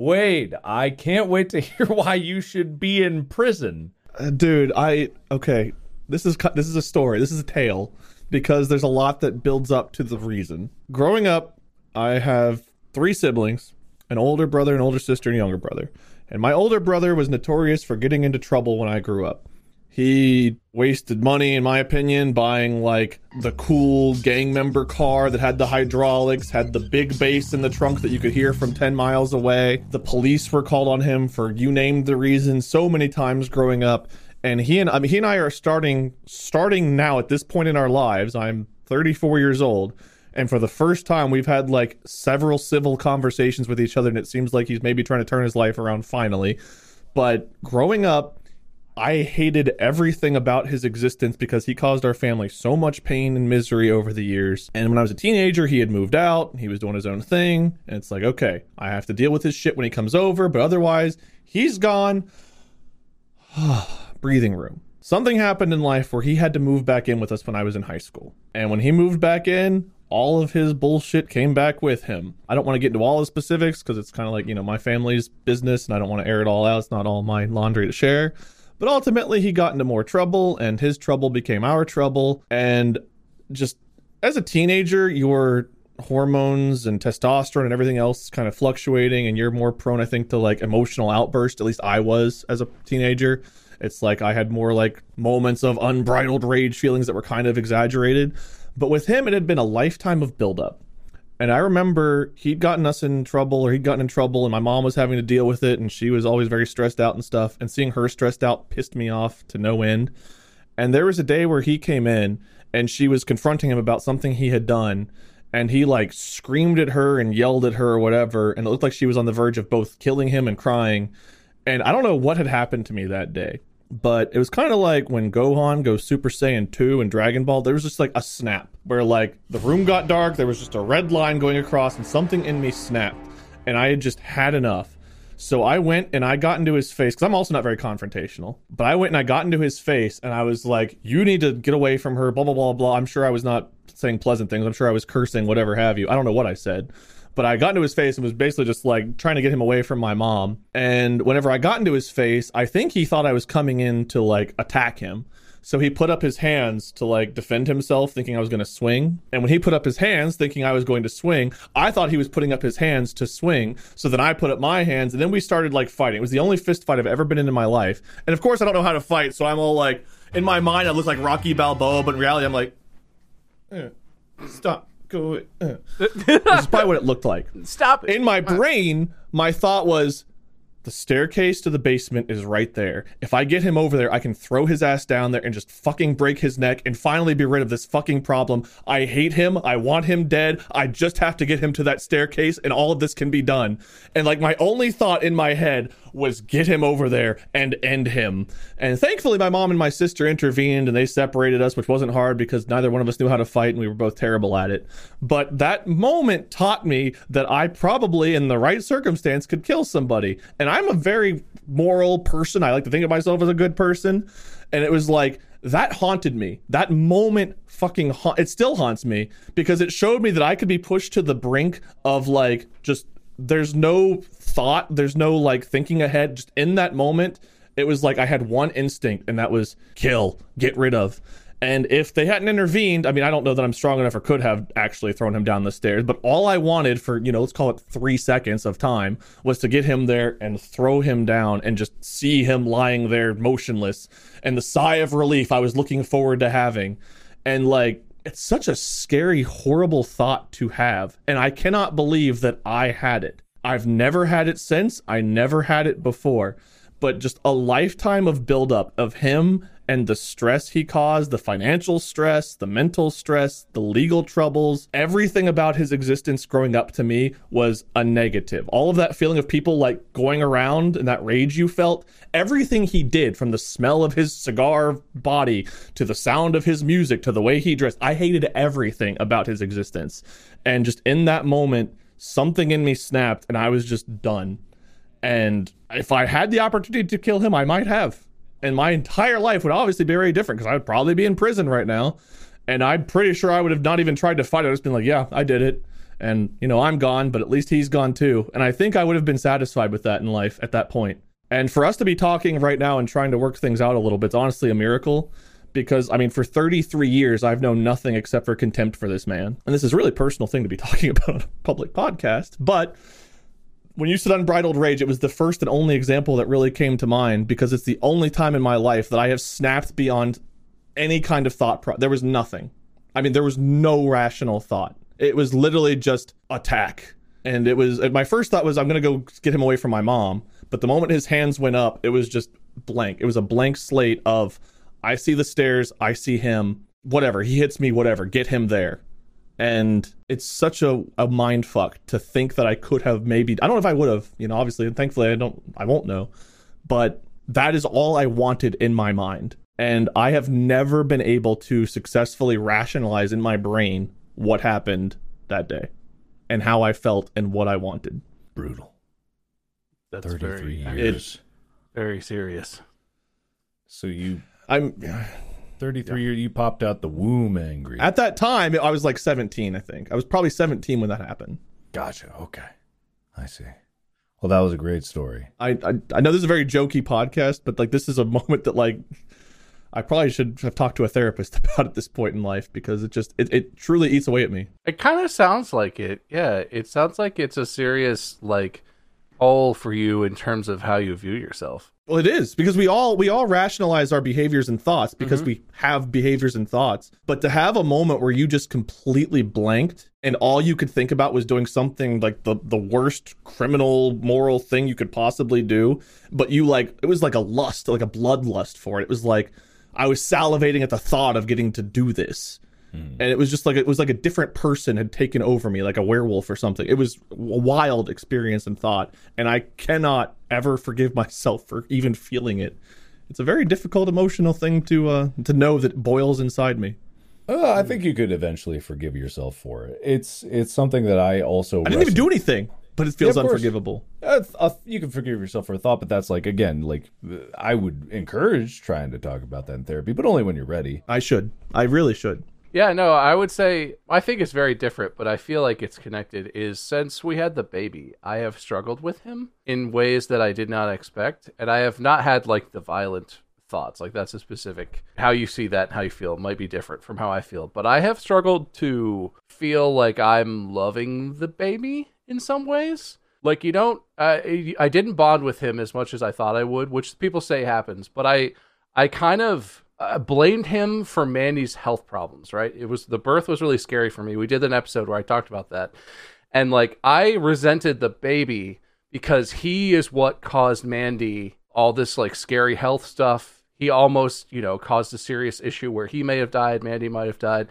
S2: Wade, I can't wait to hear why you should be in prison.
S4: Uh, dude, I okay. This is this is a story. This is a tale because there's a lot that builds up to the reason. Growing up, I have three siblings: an older brother, an older sister, and a younger brother. And my older brother was notorious for getting into trouble when I grew up. He wasted money, in my opinion, buying like the cool gang member car that had the hydraulics, had the big bass in the trunk that you could hear from 10 miles away. The police were called on him for you named the reason so many times growing up. And he and I mean he and I are starting starting now at this point in our lives. I'm 34 years old. And for the first time, we've had like several civil conversations with each other, and it seems like he's maybe trying to turn his life around finally. But growing up, I hated everything about his existence because he caused our family so much pain and misery over the years. And when I was a teenager, he had moved out, he was doing his own thing, and it's like, okay, I have to deal with his shit when he comes over, but otherwise, he's gone. Breathing room. Something happened in life where he had to move back in with us when I was in high school. And when he moved back in, all of his bullshit came back with him. I don't want to get into all the specifics because it's kind of like, you know, my family's business and I don't want to air it all out. It's not all my laundry to share. But ultimately, he got into more trouble, and his trouble became our trouble. And just as a teenager, your hormones and testosterone and everything else kind of fluctuating, and you're more prone, I think, to like emotional outburst. At least I was as a teenager. It's like I had more like moments of unbridled rage feelings that were kind of exaggerated. But with him, it had been a lifetime of buildup. And I remember he'd gotten us in trouble or he'd gotten in trouble and my mom was having to deal with it and she was always very stressed out and stuff. And seeing her stressed out pissed me off to no end. And there was a day where he came in and she was confronting him about something he had done. And he like screamed at her and yelled at her or whatever. And it looked like she was on the verge of both killing him and crying. And I don't know what had happened to me that day but it was kind of like when Gohan goes Super Saiyan 2 and Dragon Ball, there was just like a snap where like the room got dark, there was just a red line going across, and something in me snapped, and I had just had enough. So I went and I got into his face because I'm also not very confrontational, but I went and I got into his face and I was like, You need to get away from her, blah, blah, blah, blah. I'm sure I was not saying pleasant things. I'm sure I was cursing, whatever have you. I don't know what I said but I got into his face and was basically just like trying to get him away from my mom. And whenever I got into his face, I think he thought I was coming in to like attack him. So he put up his hands to like defend himself, thinking I was going to swing. And when he put up his hands, thinking I was going to swing, I thought he was putting up his hands to swing. So then I put up my hands, and then we started like fighting. It was the only fist fight I've ever been in in my life. And of course, I don't know how to fight, so I'm all like, in my mind, I look like Rocky Balboa, but in reality, I'm like, eh, stop. Go. Eh. this is probably what it looked like.
S3: Stop it.
S4: In my brain, my thought was the staircase to the basement is right there. If I get him over there, I can throw his ass down there and just fucking break his neck and finally be rid of this fucking problem. I hate him. I want him dead. I just have to get him to that staircase and all of this can be done. And like my only thought in my head was get him over there and end him. And thankfully, my mom and my sister intervened and they separated us, which wasn't hard because neither one of us knew how to fight and we were both terrible at it. But that moment taught me that I probably, in the right circumstance, could kill somebody. And I'm a very moral person. I like to think of myself as a good person. And it was like, that haunted me. That moment fucking ha- it still haunts me because it showed me that I could be pushed to the brink of like just there's no thought, there's no like thinking ahead. Just in that moment, it was like I had one instinct, and that was kill, get rid of. And if they hadn't intervened, I mean, I don't know that I'm strong enough or could have actually thrown him down the stairs, but all I wanted for, you know, let's call it three seconds of time was to get him there and throw him down and just see him lying there motionless and the sigh of relief I was looking forward to having. And like, it's such a scary, horrible thought to have. And I cannot believe that I had it. I've never had it since. I never had it before. But just a lifetime of buildup of him and the stress he caused the financial stress, the mental stress, the legal troubles everything about his existence growing up to me was a negative. All of that feeling of people like going around and that rage you felt, everything he did from the smell of his cigar body to the sound of his music to the way he dressed, I hated everything about his existence. And just in that moment, something in me snapped and I was just done. And if I had the opportunity to kill him, I might have and my entire life would obviously be very different because I would probably be in prison right now. And I'm pretty sure I would have not even tried to fight. It. I'd just been like, yeah, I did it. And, you know, I'm gone, but at least he's gone too. And I think I would have been satisfied with that in life at that point. And for us to be talking right now and trying to work things out a little bit, it's honestly a miracle because I mean, for 33 years, I've known nothing except for contempt for this man. And this is a really personal thing to be talking about on a public podcast. But when you said unbridled rage, it was the first and only example that really came to mind because it's the only time in my life that I have snapped beyond any kind of thought. Pro- there was nothing. I mean, there was no rational thought. It was literally just attack. And it was my first thought was I'm gonna go get him away from my mom. But the moment his hands went up, it was just blank. It was a blank slate of I see the stairs, I see him, whatever. He hits me, whatever. Get him there and it's such a, a mind fuck to think that I could have maybe I don't know if I would have, you know, obviously and thankfully I don't I won't know. But that is all I wanted in my mind. And I have never been able to successfully rationalize in my brain what happened that day and how I felt and what I wanted.
S2: Brutal.
S3: That's
S2: 33
S3: very,
S2: years.
S3: very serious.
S2: So you
S4: I'm
S2: 33 years you popped out the womb angry.
S4: at that time I was like 17, I think. I was probably 17 when that happened.
S2: Gotcha. Okay. I see. Well, that was a great story.
S4: I, I I know this is a very jokey podcast, but like this is a moment that like I probably should have talked to a therapist about at this point in life because it just it, it truly eats away at me.
S3: It kind of sounds like it. Yeah, it sounds like it's a serious like all for you in terms of how you view yourself.
S4: Well, it is because we all we all rationalize our behaviors and thoughts because
S3: Mhm.
S4: we have behaviors and thoughts. But to have a moment where you just completely blanked and all you could think about was doing something like the the worst criminal moral thing you could possibly do, but you like it was like a lust, like a bloodlust for it. It was like I was salivating at the thought of getting to do this. And it was just like it was like a different person had taken over me, like a werewolf or something. It was a wild experience and thought, and I cannot ever forgive myself for even feeling it. It's a very difficult emotional thing to uh, to know that boils inside me.
S2: Oh, I think you could eventually forgive yourself for it. It's it's something that I also
S4: I didn't even do anything, but it feels
S2: Yeah,
S4: unforgivable.
S2: Uh, uh, you can forgive yourself for a thought, but that's like again, like uh, I would encourage trying to talk about that in therapy, but only when you're ready.
S4: I should. I really should.
S3: Yeah, no, I would say I think it's very different, but I feel like it's connected. Is since we had the baby, I have struggled with him in ways that I did not expect, and I have not had like the violent thoughts. Like that's a specific how you see that, how you feel might be different from how I feel. But I have struggled to feel like I'm loving the baby in some ways. Like you don't, uh, I didn't bond with him as much as I thought I would, which people say happens. But I, I kind of uh, blamed him for Mandy's health problems. Right? It was the birth was really scary for me. We did an episode where I talked about that, and like I resented the baby because he is what caused Mandy all this like scary health stuff. He almost, you know, caused a serious issue where he may have died, Mandy might have died.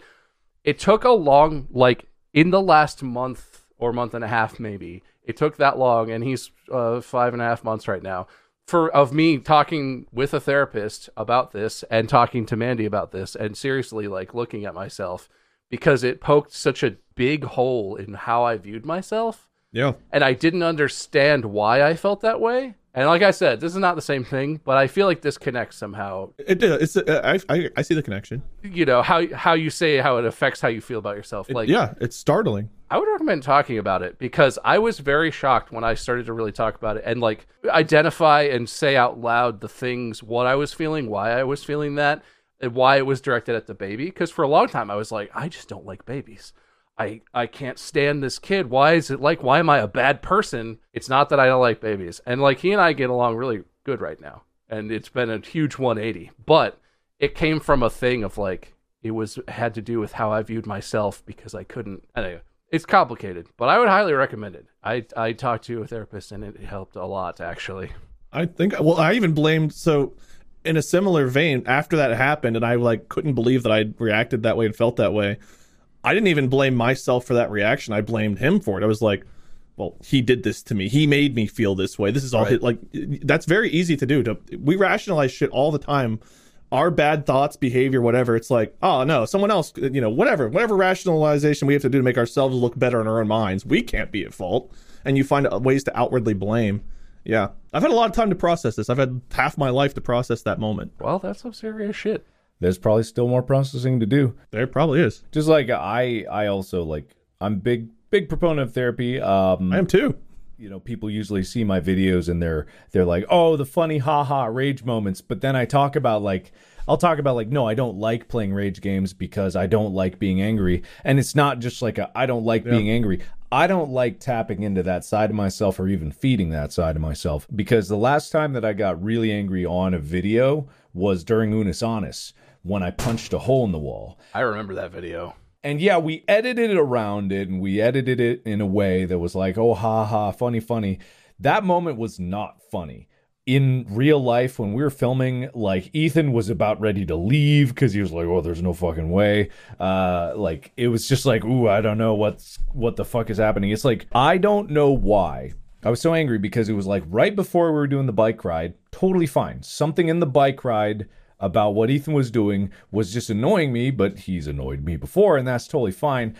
S3: It took a long like in the last month or month and a half, maybe. It took that long, and he's uh, five and a half months right now. For of me talking with a therapist about this and talking to Mandy about this, and seriously like looking at myself because it poked such a big hole in how I viewed myself
S4: Yeah.
S3: and I didn't understand why I felt that way. And like I said, this is not the same thing, but I feel like this connects somehow.
S4: It did. It's. Uh, I, I. I see the connection.
S3: You know how how you say how it affects how you feel about yourself. Like
S4: yeah, it's startling.
S3: I would recommend talking about it because I was very shocked when I started to really talk about it and like identify and say out loud the things what I was feeling, why I was feeling that, and why it was directed at the baby. Because for a long time I was like, I just don't like babies. I I can't stand this kid. Why is it like? Why am I a bad person? It's not that I don't like babies, and like he and I get along really good right now, and it's been a huge 180. But it came from a thing of like it was had to do with how I viewed myself because I couldn't. Anyway, it's complicated, but I would highly recommend it. I I talked to a therapist and it helped a lot actually.
S4: I think. Well, I even blamed. So, in a similar vein, after that happened, and I like couldn't believe that I reacted that way and felt that way. I didn't even blame myself for that reaction. I blamed him for it. I was like, "Well, he did this to me. He made me feel this way. This is all his, like." That's very easy to do. To we rationalize shit all the time. Our bad thoughts, behavior, whatever. It's like, oh no, someone else. You know, whatever, whatever rationalization we have to do to make ourselves look better in our own minds. We can't be at fault, and you find ways to outwardly blame. Yeah, I've had a lot of time to process this. I've had half my life to process that moment.
S3: Well, that's some serious shit.
S2: There's probably still more processing to do.
S4: There probably is.
S2: Just like I, I also like I'm big, big proponent of therapy. Um,
S4: I am too.
S2: You know, people usually see my videos and they're they're like, oh, the funny haha rage moments. But then I talk about like I'll talk about like, no, I don't like playing rage games because I don't like being angry. And it's not just like a, I don't like being angry. I don't like tapping into that side of myself or even feeding that side of myself because the last time that I got really angry on a video was during Unus Annus when I punched a hole in the wall.
S3: I remember that video.
S2: And yeah, we edited it around it and we edited it in a way that was like, oh, ha ha, funny, funny. That moment was not funny. In real life, when we were filming, like Ethan was about ready to leave because he was like, "Oh, there's no fucking way." Uh, like it was just like, "Ooh, I don't know what's what the fuck is happening." It's like I don't know why. I was so angry because it was like right before we were doing the bike ride, totally fine. Something in the bike ride about what Ethan was doing was just annoying me, but he's annoyed me before, and that's totally fine.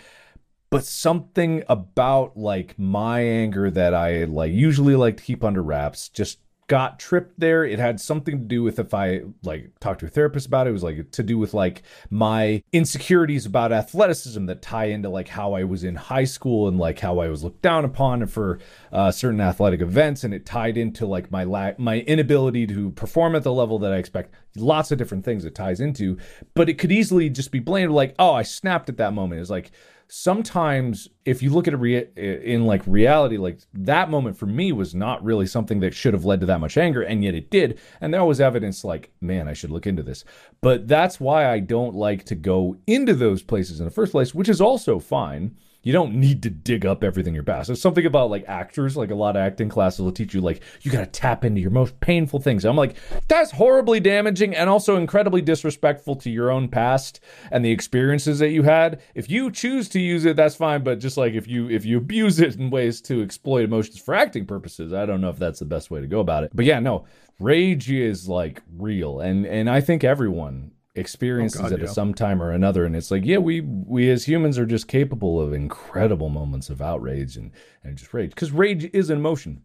S2: But something about like my anger that I like usually like to keep under wraps just got tripped there. It had something to do with if I like talked to a therapist about it. It was like to do with like my insecurities about athleticism that tie into like how I was in high school and like how I was looked down upon for uh, certain athletic events, and it tied into like my la- my inability to perform at the level that I expect. Lots of different things it ties into, but it could easily just be blamed like, oh, I snapped at that moment. It's like sometimes if you look at it rea- in like reality like that moment for me was not really something that should have led to that much anger and yet it did and there was evidence like man i should look into this. But that's why i don't like to go into those places in the first place which is also fine you don't need to dig up everything your past. There's something about like actors, like a lot of acting classes will teach you, like, you got to tap into your most painful things. I'm like, that's horribly damaging and also incredibly disrespectful to your own past and the experiences that you had. If you choose to use it, that's fine. But just like if you if you abuse it in ways to exploit emotions for acting purposes, I don't know if that's the best way to go about it. But yeah, no, rage is like real, and and I think everyone experiences
S4: Oh, God,
S2: it
S4: yeah.
S2: at some time or another and it's like yeah we we as humans are just capable of incredible moments of outrage and and just rage because rage is an emotion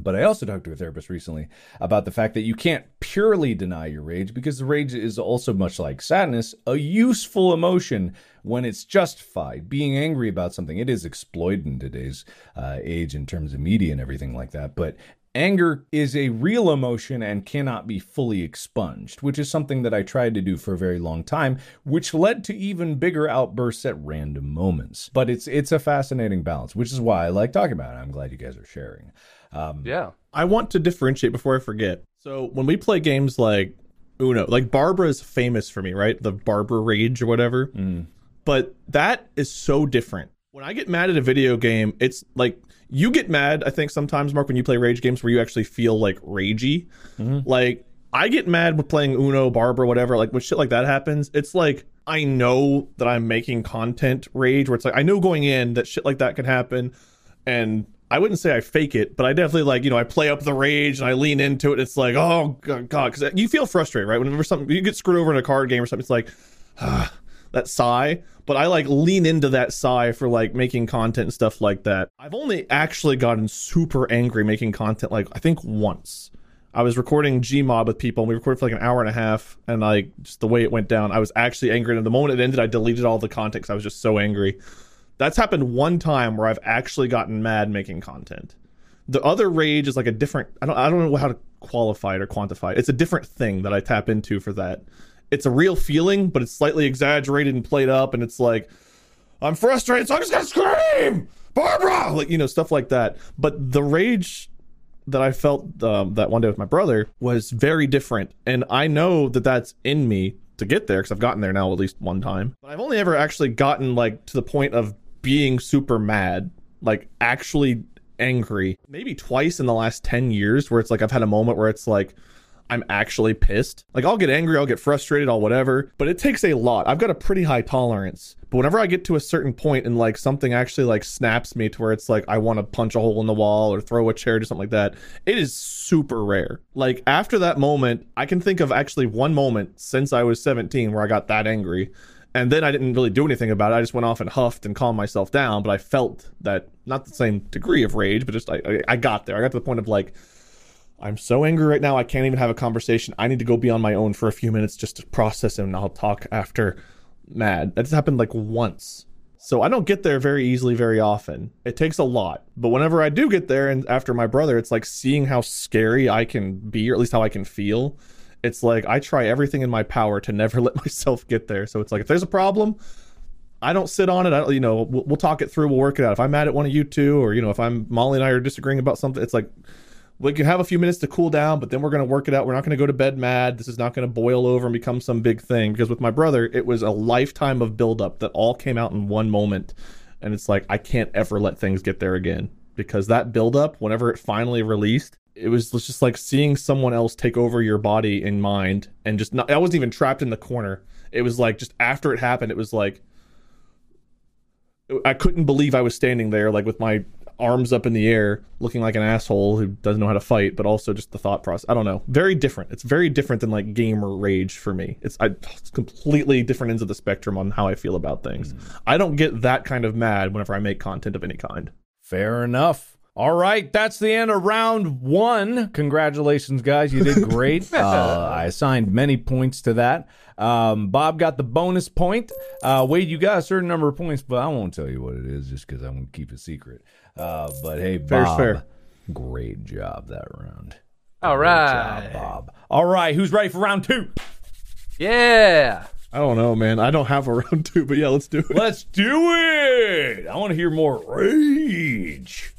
S2: but I also talked to a therapist recently about the fact that you can't purely deny your rage because the rage is also much like sadness, a useful emotion when it's justified. Being angry about something, it is exploited in today's uh, age in terms of media and everything like that. But anger is a real emotion and cannot be fully expunged, which is something that I tried to do for a very long time, which led to even bigger outbursts at random moments. But it's it's a fascinating balance, which is why I like talking about it. I'm glad you guys are sharing. Um,
S3: Yeah.
S4: I want to differentiate before I forget. So when we play games like Uno, like Barbara is famous for me, right? The Barbara Rage or whatever. But that is so different. When I get mad at a video game, it's like you get mad, I think sometimes, Mark, when you play rage games where you actually feel like ragey. Like I get mad with playing Uno, Barbara, whatever. Like when shit like that happens, it's like I know that I'm making content rage where it's like I know going in that shit like that can happen and I wouldn't say I fake it, but I definitely like, you know, I play up the rage and I lean into it. It's like, oh god, because you feel frustrated, right? Whenever something you get screwed over in a card game or something, it's like ah, that sigh. But I like lean into that sigh for like making content and stuff like that. I've only actually gotten super angry making content like I think once. I was recording Gmod with people and we recorded for like an hour and a half and like just the way it went down, I was actually angry. And the moment it ended, I deleted all the content because I was just so angry. That's happened one time where I've actually gotten mad making content. The other rage is like a different. I don't. I don't know how to qualify it or quantify it. It's a different thing that I tap into for that. It's a real feeling, but it's slightly exaggerated and played up, and it's like I'm frustrated, so I'm just gonna scream, Barbara, like you know stuff like that. But the rage that I felt um, that one day with my brother was very different, and I know that that's in me to get there because I've gotten there now at least one time. But I've only ever actually gotten like to the point of being super mad, like actually angry, maybe twice in the last 10 years where it's like I've had a moment where it's like I'm actually pissed. Like I'll get angry, I'll get frustrated, I'll whatever, but it takes a lot. I've got a pretty high tolerance. But whenever I get to a certain point and like something actually like snaps me to where it's like I want to punch a hole in the wall or throw a chair or something like that, it is super rare. Like after that moment, I can think of actually one moment since I was 17 where I got that angry and then I didn't really do anything about it. I just went off and huffed and calmed myself down. But I felt that not the same degree of rage, but just I, I, I got there. I got to the point of like, I'm so angry right now. I can't even have a conversation. I need to go be on my own for a few minutes just to process and I'll talk after. Mad. That's happened like once. So I don't get there very easily, very often. It takes a lot. But whenever I do get there, and after my brother, it's like seeing how scary I can be, or at least how I can feel it's like I try everything in my power to never let myself get there. So it's like if there's a problem, I don't sit on it. I don't, you know, we'll, we'll, talk it through. We'll work it out. If I'm mad at one of you two, or you know, if I'm Molly and I are disagreeing about something, it's like we can have a few minutes to cool down, but then we're going to work it out. We're not going to go to bed mad. This is not going to boil over and become some big thing. Because with my brother, it was a lifetime of buildup that all came out in one moment, and it's like I can't ever let things get there again because that buildup, whenever it finally released, it was just like seeing someone else take over your body and mind and just not I wasn't even trapped in the corner. It was like just after it happened, it was like I couldn't believe I was standing there like with my arms up in the air looking like an asshole who doesn't know how to fight, but also just the thought process. I don't know. Very different. It's very different than like gamer rage for me. It's I it's completely different ends of the spectrum on how I feel about things. Mm. I don't get that kind of mad whenever I make content of any kind.
S2: Fair enough. All right, that's the end of round one. Congratulations, guys. You did great. uh, I assigned many points to that. Um, Bob got the bonus point. Uh, Wade, you got a certain number of points, but I won't tell you what it is just because I'm going to keep it secret. Uh, but hey, Bob, fair. great job that round.
S3: All great right,
S2: job, Bob. All right, who's ready for round two?
S3: Yeah.
S4: I don't know, man. I don't have a round two, but yeah, let's do it.
S2: Let's do it. I want to hear more rage.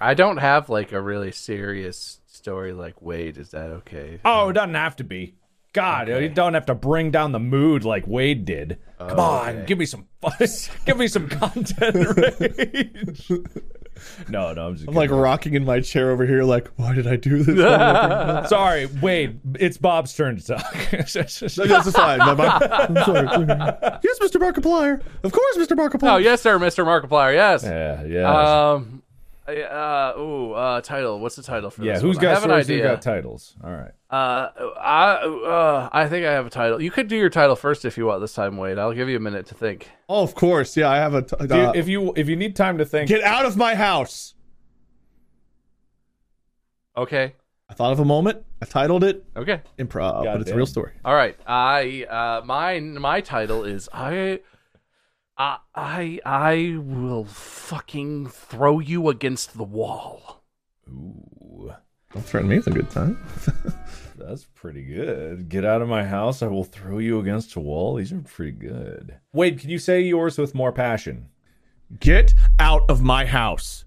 S3: I don't have like a really serious story like Wade. Is that okay?
S2: Oh, it doesn't have to be. God, okay. you don't have to bring down the mood like Wade did. Oh, Come on, okay. give me some fun. give me some content rage. no, no, I'm just
S4: I'm like rocking in my chair over here, like, why did I do this?
S2: sorry, Wade. It's Bob's turn to talk.
S4: That's fine. I'm sorry. yes, Mr. Markiplier. Of course, Mr. Markiplier.
S3: Oh, yes, sir, Mr. Markiplier. Yes.
S2: Yeah, yeah.
S3: Um, uh, ooh, uh, title. What's the title for
S2: yeah,
S3: this?
S2: who's
S3: one?
S2: got
S3: I have an
S2: stories? Who got titles? All right.
S3: Uh, I, uh, I think I have a title. You could do your title first if you want this time, Wade. I'll give you a minute to think.
S4: Oh, of course. Yeah, I have a. T-
S2: uh, you, if you if you need time to think,
S4: get out of my house.
S3: Okay.
S4: I thought of a moment. I titled it.
S3: Okay.
S4: Improv, God but it's damn. a real story.
S3: All right. I uh, my my title is I I, I I will fucking throw you against the wall.
S2: Ooh.
S4: Don't threaten me. It's a good time.
S2: That's pretty good. Get out of my house. I will throw you against a wall. These are pretty good. Wait, can you say yours with more passion?
S4: Get out of my house.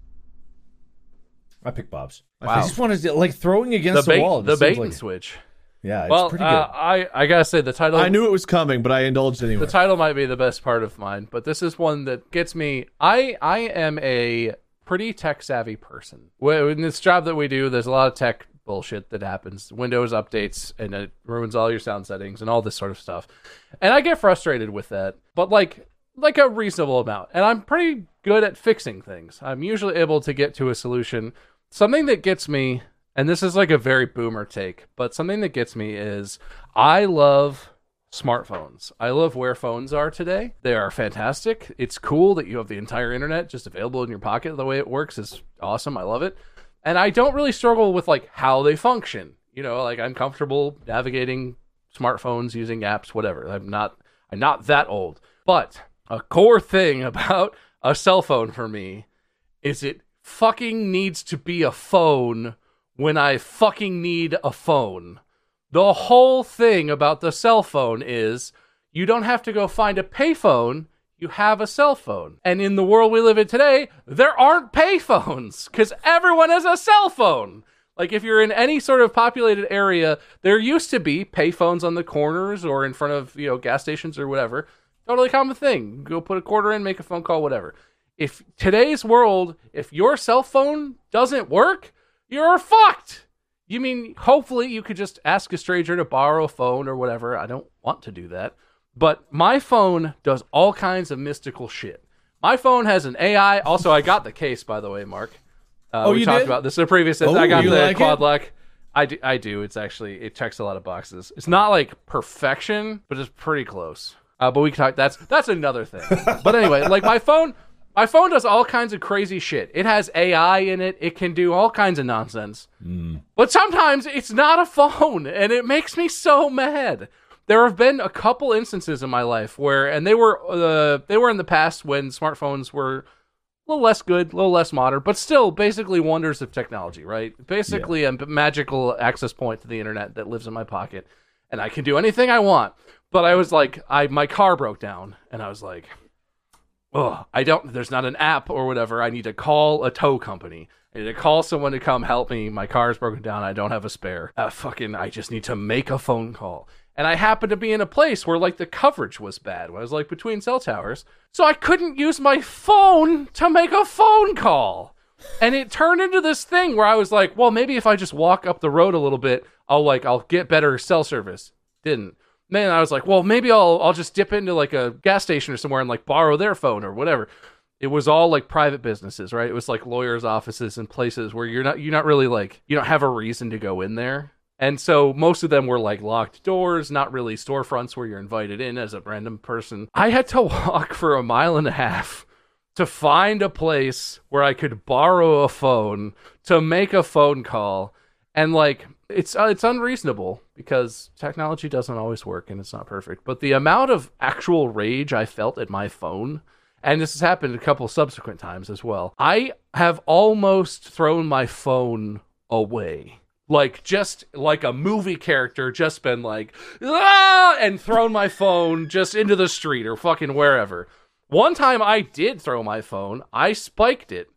S2: I pick Bob's.
S3: Wow.
S2: I just wanted to like throwing against
S3: the,
S2: bait, the wall.
S3: The bait and switch.
S2: Yeah, it's
S3: well,
S2: pretty good.
S3: Uh, I I gotta say the title.
S4: I knew it was coming, but I indulged anyway.
S3: The title might be the best part of mine, but this is one that gets me. I I am a pretty tech savvy person. In this job that we do, there's a lot of tech bullshit that happens. Windows updates and it ruins all your sound settings and all this sort of stuff. And I get frustrated with that, but like like a reasonable amount. And I'm pretty good at fixing things. I'm usually able to get to a solution. Something that gets me, and this is like a very boomer take, but something that gets me is I love smartphones. I love where phones are today. They are fantastic. It's cool that you have the entire internet just available in your pocket. The way it works is awesome. I love it. And I don't really struggle with like how they function. You know, like I'm comfortable navigating smartphones using apps, whatever. I'm not I'm not that old. But a core thing about a cell phone for me is it fucking needs to be a phone when I fucking need a phone. The whole thing about the cell phone is you don't have to go find a payphone. You have a cell phone. And in the world we live in today, there aren't payphones because everyone has a cell phone. Like if you're in any sort of populated area, there used to be payphones on the corners or in front of, you know, gas stations or whatever. Totally common thing. Go put a quarter in, make a phone call, whatever. If today's world, if your cell phone doesn't work, you're fucked. You mean hopefully you could just ask a stranger to borrow a phone or whatever? I don't want to do that. But my phone does all kinds of mystical shit. My phone has an AI. Also, I got the case, by the way, Mark. Uh,
S6: Oh,
S3: we
S6: you
S3: talked
S6: did?
S3: about this in a previous.
S6: Oh,
S3: I got the
S6: like
S3: quad
S6: it?
S3: lock. I do, I do. It's actually it checks a lot of boxes. It's not like perfection, but it's pretty close. Uh, but we can talk. That's that's another thing. but anyway, like my phone, my phone does all kinds of crazy shit. It has AI in it. It can do all kinds of nonsense. But sometimes it's not a phone, and it makes me so mad. There have been a couple instances in my life where, and they were uh, they were in the past when smartphones were a little less good, a little less modern, but still basically wonders of technology, right? Basically a magical access point to the internet that lives in my pocket, and I can do anything I want. But I was like, I my car broke down, and I was like, oh, I don't. There's not an app or whatever. I need to call a tow company. I need to call someone to come help me. My car's broken down. I don't have a spare. Uh, fucking, I just need to make a phone call. And I happened to be in a place where like the coverage was bad. I was like between cell towers, so I couldn't use my phone to make a phone call. And it turned into this thing where I was like, well, maybe if I just walk up the road a little bit, I'll like I'll get better cell service. Didn't. Then I was like, well, maybe I'll I'll just dip into like a gas station or somewhere and like borrow their phone or whatever. It was all like private businesses, right? It was like lawyers' offices and places where you're not you're not really like you don't have a reason to go in there. And so most of them were like locked doors, not really storefronts where you're invited in as a random person. I had to walk for a mile and a half to find a place where I could borrow a phone to make a phone call. And like it's uh, it's unreasonable because technology doesn't always work and it's not perfect. But the amount of actual rage I felt at my phone and this has happened a couple subsequent times as well. I have almost thrown my phone away. Like just like a movie character, just been like ah, and thrown my phone just into the street or fucking wherever. One time I did throw my phone. I spiked it.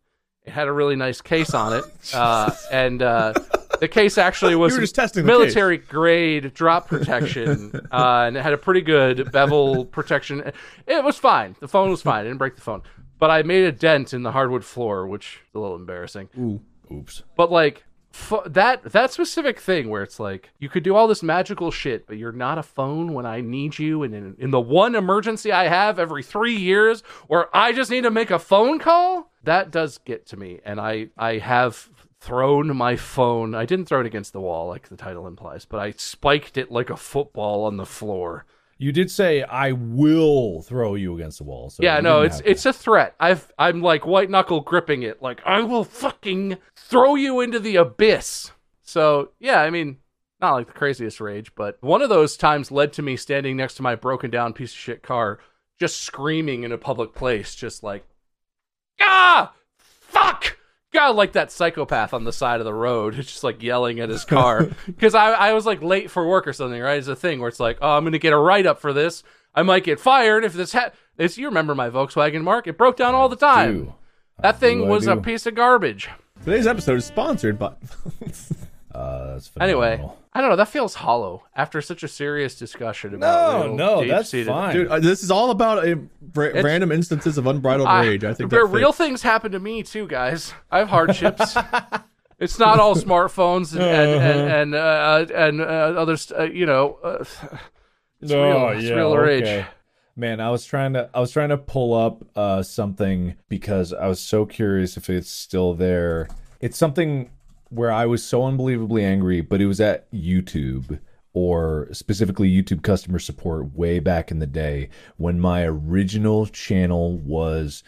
S3: It had a really nice case on it, uh, and uh, the case actually was
S4: just testing the
S3: military grade drop protection, uh, and it had a pretty good bevel protection. It was fine. The phone was fine. I didn't break the phone, but I made a dent in the hardwood floor, which is a little embarrassing.
S6: Ooh, Oops.
S3: But like f- that that specific thing where it's like you could do all this magical shit, but you're not a phone when I need you, and in, in the one emergency I have every three years, where I just need to make a phone call. That does get to me, and I I have thrown my phone. I didn't throw it against the wall like the title implies, but I spiked it like a football on the floor.
S6: You did say I will throw you against the wall. So
S3: yeah, no, it's it's a threat. I've I'm like white knuckle gripping it, like I will fucking throw you into the abyss. So yeah, I mean, not like the craziest rage, but one of those times led to me standing next to my broken down piece of shit car, just screaming in a public place, just like, ah, fuck. God, like that psychopath on the side of the road, just like yelling at his car. Because I, I was like late for work or something, right? It's a thing where it's like, oh, I'm going to get a write up for this. I might get fired if this. Ha- it's, you remember my Volkswagen, Mark? It broke down all the time.
S6: do.
S3: That thing was a piece of garbage.
S4: Today's episode is sponsored by.
S6: Uh, that's
S3: Anyway. I don't know. That feels hollow after such a serious discussion
S6: No,
S3: about real
S6: no, that's
S3: deep-seated-
S6: fine.
S4: Dude, uh, this is all about uh, ra- random instances of unbridled
S3: I-
S4: rage. I think
S3: there
S4: that
S3: real things happen to me too, guys. I have hardships. It's not all smartphones and and and, uh, and uh, other, st- uh, you know. Uh, it's
S2: Oh,
S3: real. It's real rage.
S2: okay. Man, I was trying to I was trying to pull up uh something because I was so curious if it's still there. It's something where I was so unbelievably angry, but it was at YouTube or specifically YouTube customer support way back in the day when my original channel was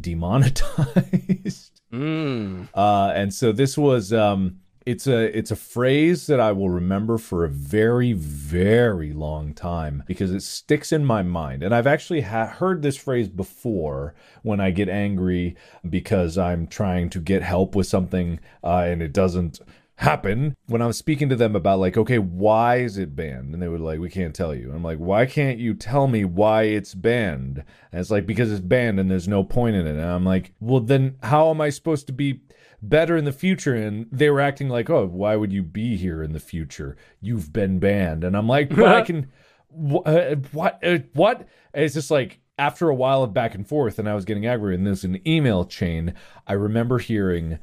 S2: demonetized.
S3: Mm.
S2: Uh, and so this was um, it's a it's a phrase that I will remember for a very very long time because it sticks in my mind. And I've actually ha- heard this phrase before when I get angry because I'm trying to get help with something uh, and it doesn't happen when I was speaking to them about like, okay, why is it banned? And they were like, we can't tell you. I'm like, why can't you tell me why it's banned? And it's like because it's banned and there's no point in it. And I'm like, well, then how am I supposed to be better in the future? And they were acting like, oh, why would you be here in the future? You've been banned. And I'm like, but I can. wh- uh, what? Uh, what? And it's just like after a while of back and forth, and I was getting aggravated. And there's an email chain. I remember hearing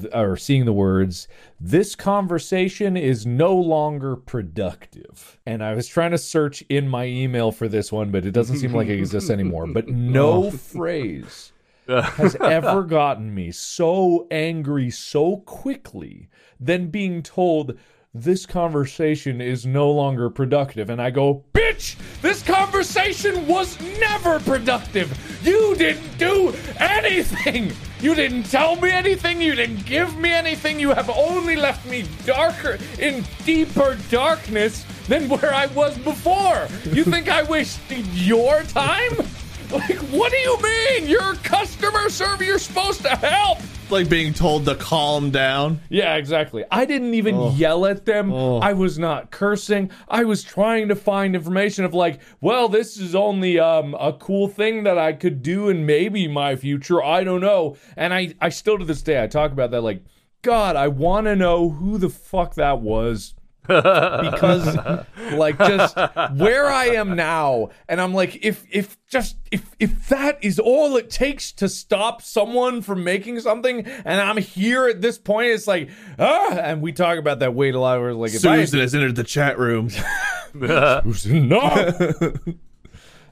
S2: th- or seeing the words, "This conversation is no longer productive." And I was trying to search in my email for this one, but it doesn't seem like it exists anymore. But no phrase has ever gotten me so angry so quickly than being told this conversation is no longer productive. And I go, bitch, this conversation was never productive. You didn't do anything. You didn't tell me anything. You didn't give me anything. You have only left me darker, in deeper darkness than where I was before. You think I wasted your time? Like, what do you mean? You're a customer service. You're supposed to help.
S4: Like being told to calm down.
S2: Yeah, exactly. I didn't even yell at them. I was not cursing. I was trying to find information of like, well, this is only um a cool thing that I could do in maybe my future. I don't know. And I I still to this day I talk about that like, God, I want to know who the fuck that was. Because like just where I am now and I'm like if if just if if that is all it takes to stop someone from making something and I'm here at this point it's like ah and we talk about that weight a lot where it's like if I
S4: Susan has entered the chat room.
S2: Susan, no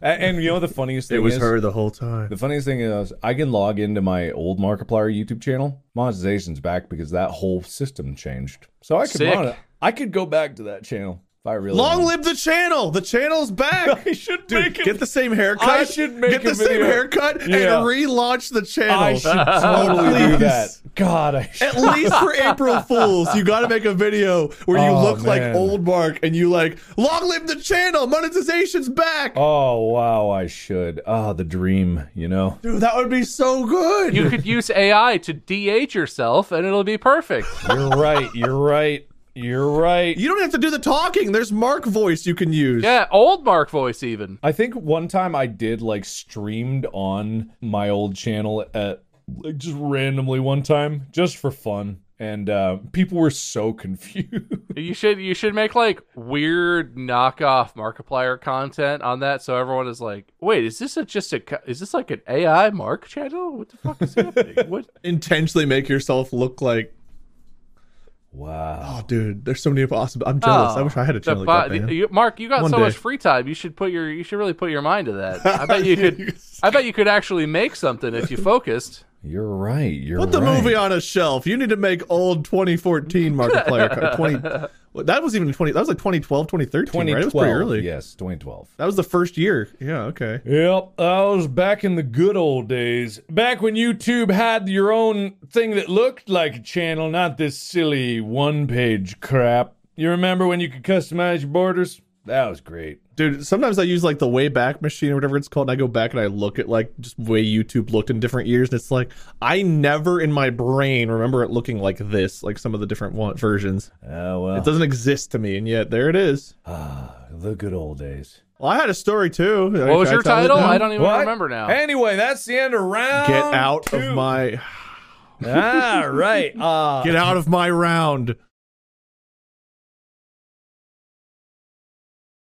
S2: and, and you know the funniest thing
S4: it was
S2: is,
S4: her the whole time.
S2: the funniest thing is I can log into my old Markiplier YouTube channel. Monetization's back because that whole system changed. So I could
S3: Sick.
S2: monet- I could go back to that channel if I really
S4: Long
S2: wanted.
S4: live the channel! The channel's back.
S2: I should
S4: Dude,
S2: make a-
S4: get the same haircut.
S2: I should make
S4: get
S2: a
S4: the same haircut
S2: Yeah.
S4: and relaunch the channel.
S2: I should totally do
S4: Please.
S2: that. God, I should.
S4: At least for April Fools, you got to make a video where you
S2: Oh,
S4: look like
S2: man.
S4: old Mark and you like, long live the channel, monetization's back.
S2: Oh wow, I should. Ah, the dream, you know.
S4: Dude, that would be so good.
S3: You could use AI to de-age yourself, and it'll be perfect.
S2: You're right. You're right. You're right.
S4: You don't have to do the talking. There's Mark voice you can use.
S3: Yeah, old Mark voice even.
S2: I think one time I did like streamed on my old channel at like just randomly one time just for fun and uh, people were so confused.
S3: You should you should make like weird knockoff Markiplier content on that, so everyone is like, "Wait, is this a, just a is this like an AI Mark channel? What the fuck is happening? What?"
S4: Intentionally make yourself look like,
S2: wow.
S4: oh, dude, there's so many possible. I'm jealous. I
S3: Oh,
S4: wish I had a channel
S3: bo-
S4: like that, man.
S3: you- Mark, you got
S4: One
S3: so
S4: day.
S3: much free time. You should put your you should really put your mind to that. I bet you could. I bet you could actually make something if you focused.
S2: You're right. You're
S4: Put the
S2: right.
S4: movie on a shelf. You need to make old 2014 Markiplier. 20. That was even 20. That was like 2012, 2013, right? It was pretty
S2: 2012.
S4: early.
S2: Yes, 2012.
S4: That was the first year. Yeah. Okay.
S2: Yep, I was back in the good old days. Back when YouTube had your own thing that looked like a channel, not this silly one page crap. You remember when you could customize your borders? That was great.
S4: Dude, sometimes I use like the Wayback Machine or whatever it's called, and I go back and I look at like just way YouTube looked in different years, and it's like I never in my brain remember it looking like this, like some of the different one- versions.
S2: Oh, well.
S4: It doesn't exist to me, and yet there it is.
S2: Ah, the good old days.
S4: Well, I had a story too.
S3: What was your title? I don't even remember now.
S2: Anyway, that's the end of round.
S4: Get out
S2: two.
S4: of my
S2: All right. Uh,
S4: get out of my round.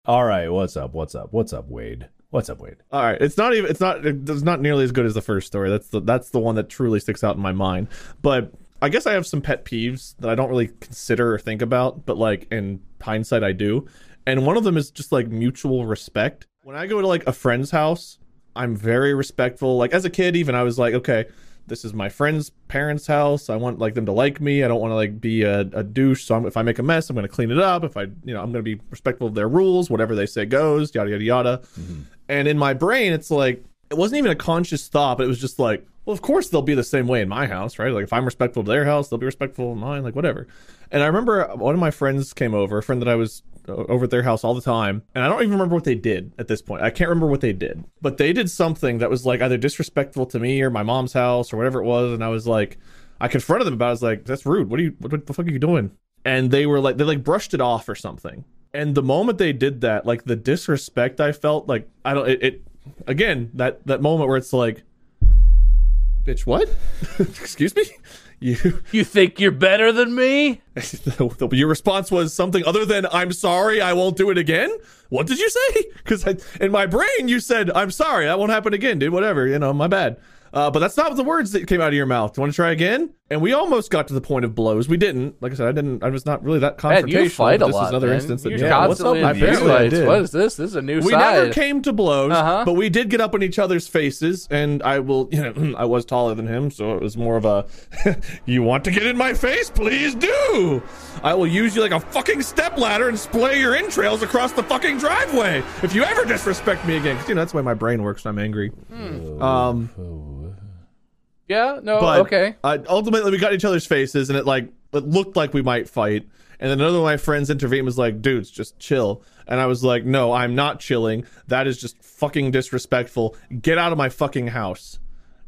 S2: All right. What's up? What's up? What's up, Wade? What's up, Wade?
S4: All right, it's not even it's not it's not nearly as good as the first story. That's the that's the one that truly sticks out in my mind. But I guess I have some pet peeves that I don't really consider or think about, but like in hindsight, I do. And one of them is just like mutual respect. When I go to like a friend's house, I'm very respectful. Like as a kid, even I was like, okay, this is my friend's parents' house. I want like them to like me. I don't want to like be a, a douche. So I'm, if I make a mess, I'm going to clean it up. If I, you know, I'm going to be respectful of their rules. Whatever they say goes. Yada yada yada. Mm-hmm. And in my brain, it's like it wasn't even a conscious thought, but it was just like, well, of course they'll be the same way in my house, right? Like if I'm respectful to their house, they'll be respectful of mine, like whatever. And I remember one of my friends came over, a friend that I was Uh, over at their house all the time, and I don't even remember what they did at this point. I can't remember what they did, but they did something that was like either disrespectful to me or my mom's house or whatever it was, and I was like, I confronted them about. it. I was like, "That's rude. What are you? What, what the fuck are you doing?" And they were like, they like brushed it off or something. And the moment they did that, like the disrespect I felt, like I don't, it, it again that that moment where it's like, bitch, what? Excuse me, you.
S3: You think you're better than me?
S4: Your response was something other than "I'm sorry, I won't do it again." What did you say? Because in my brain you said "I'm sorry, that won't happen again, dude." Whatever, you know, my bad. Uh, but that's not the words that came out of your mouth. Do you want to try again? And we almost got to the point of blows. We didn't. Like I said, I didn't. I was not really that
S3: Man,
S4: confrontational.
S3: you fight a
S4: this
S3: lot.
S4: is another
S3: man.
S4: instance that
S3: You're
S4: yeah, what's up?
S3: constantly in
S4: Apparently I
S3: fights.
S4: did.
S3: What is this? This is a new
S4: We
S3: side.
S4: never came to blows,
S3: Uh-huh.
S4: but we did get up in each other's faces, and I will, you know, I was taller than him, so it was more of a, you want to get in my face? Please do. I will use you like a fucking stepladder and splay your entrails across the fucking driveway if you ever disrespect me again. 'Cause, you know, that's the way my brain works when I'm angry.
S3: Hmm.
S4: Um,
S3: yeah. No.
S4: but
S3: okay.
S4: uh, ultimately, we got each other's faces, and it like it looked like we might fight. And then another of my friends intervened, was like, "Dudes, just chill." And I was like, "No, I'm not chilling. That is just fucking disrespectful. Get out of my fucking house."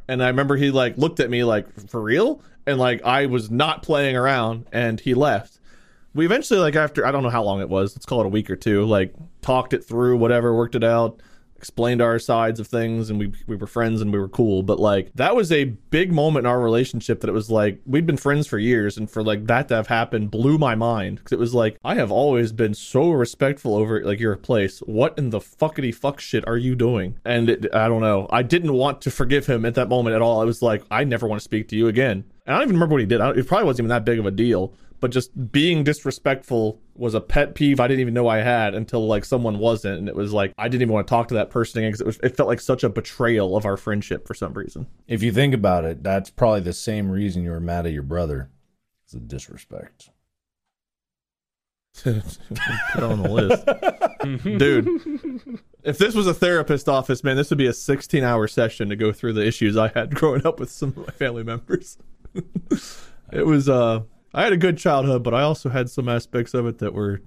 S4: And I remember he like looked at me like, "For real?" And like I was not playing around, and he left. We eventually like after I don't know how long it was. Let's call it a week or two. Like talked it through, whatever, worked it out explained our sides of things and we we were friends and we were cool. But like that was a big moment in our relationship that it was like we'd been friends for years and for like that to have happened blew my mind. Because it was like I have always been so respectful over like your place. What in the fuckity fuck shit are you doing? And it, I don't know. I didn't want to forgive him at that moment at all. I was like I never want to speak to you again. And I don't even remember what he did. It probably wasn't even that big of a deal but just being disrespectful was a pet peeve I didn't even know I had until like someone wasn't, and it was like I didn't even want to talk to that person again because it was it felt like such a betrayal of our friendship for some reason.
S6: If you think about it, that's probably the same reason you were mad at your brother. It's the disrespect.
S4: Put on the list, dude. If this was a therapist office, man, this would be a 16-hour session to go through the issues I had growing up with some of my family members. it was uh, I had a good childhood, but I also had some aspects of it that were,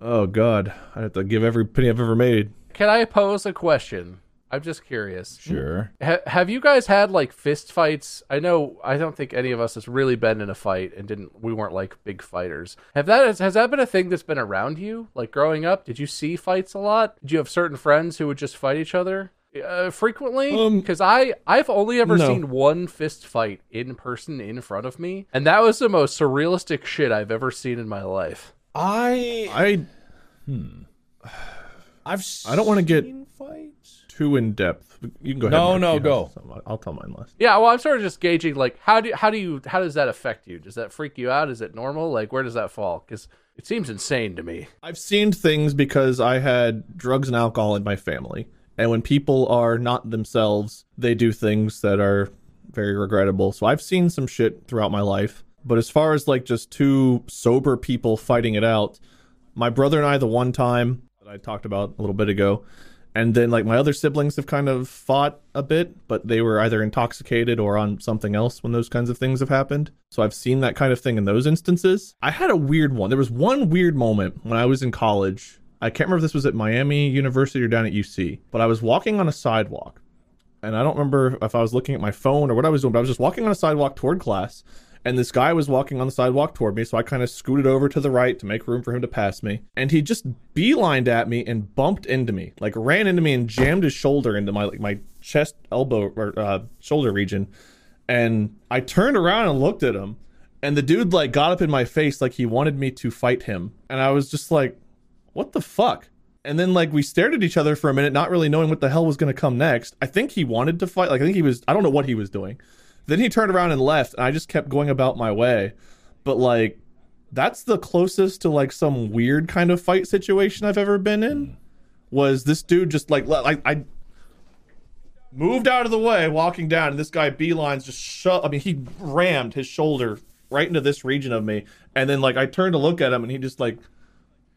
S4: oh god, I have to give every penny I've ever made.
S3: Can I pose a question? I'm just curious.
S6: Sure.
S3: Ha- have you guys had like fist fights? I know I don't think any of us has really been in a fight and didn't we weren't like big fighters. Have that has, has that been a thing that's been around you like growing up? Did you see fights a lot? Did you have certain friends who would just fight each other? Uh, frequently
S4: Um,
S3: because I I've only ever
S4: no.
S3: seen one fist fight in person in front of me and that was the most surrealistic shit I've ever seen in my life.
S6: I
S4: I
S6: I've
S4: I don't wanna get-
S6: fights.
S4: too in depth. You can go ahead.
S6: No, no, go.
S4: some. I'll tell mine last.
S3: Yeah, well, I'm sort of just gauging like how do how do you how does that affect you? Does that freak you out? Is it normal? Like where does that fall? Because it seems insane to me.
S4: I've seen things because I had drugs and alcohol in my family. And when people are not themselves, they do things that are very regrettable. So I've seen some shit throughout my life. But as far as like just two sober people fighting it out, my brother and I, the one time that I talked about a little bit ago, and then like my other siblings have kind of fought a bit, but they were either intoxicated or on something else when those kinds of things have happened. So I've seen that kind of thing in those instances. I had a weird one. There was one weird moment when I was in college. I can't remember if this was at Miami University or down at UC, but I was walking on a sidewalk. And I don't remember if I was looking at my phone or what I was doing, but I was just walking on a sidewalk toward class. And this guy was walking on the sidewalk toward me, so I kind of scooted over to the right to make room for him to pass me. And he just beelined at me and bumped into me, like ran into me and jammed his shoulder into my like my chest, elbow, or uh, shoulder region. And I turned around and looked at him, and the dude like got up in my face like he wanted me to fight him. And I was just like, "What the fuck?" And then like we stared at each other for a minute, not really knowing what the hell was going to come next. I think he wanted to fight. Like I think he was. I don't know what he was doing, Then he turned around and left, and I just kept going about my way. But like, that's the closest to like some weird kind of fight situation I've ever been in. Was this dude just like like I moved out of the way, walking down, and this guy beelines just shut. I mean, he rammed his shoulder right into this region of me, and then like I turned to look at him, and he just like,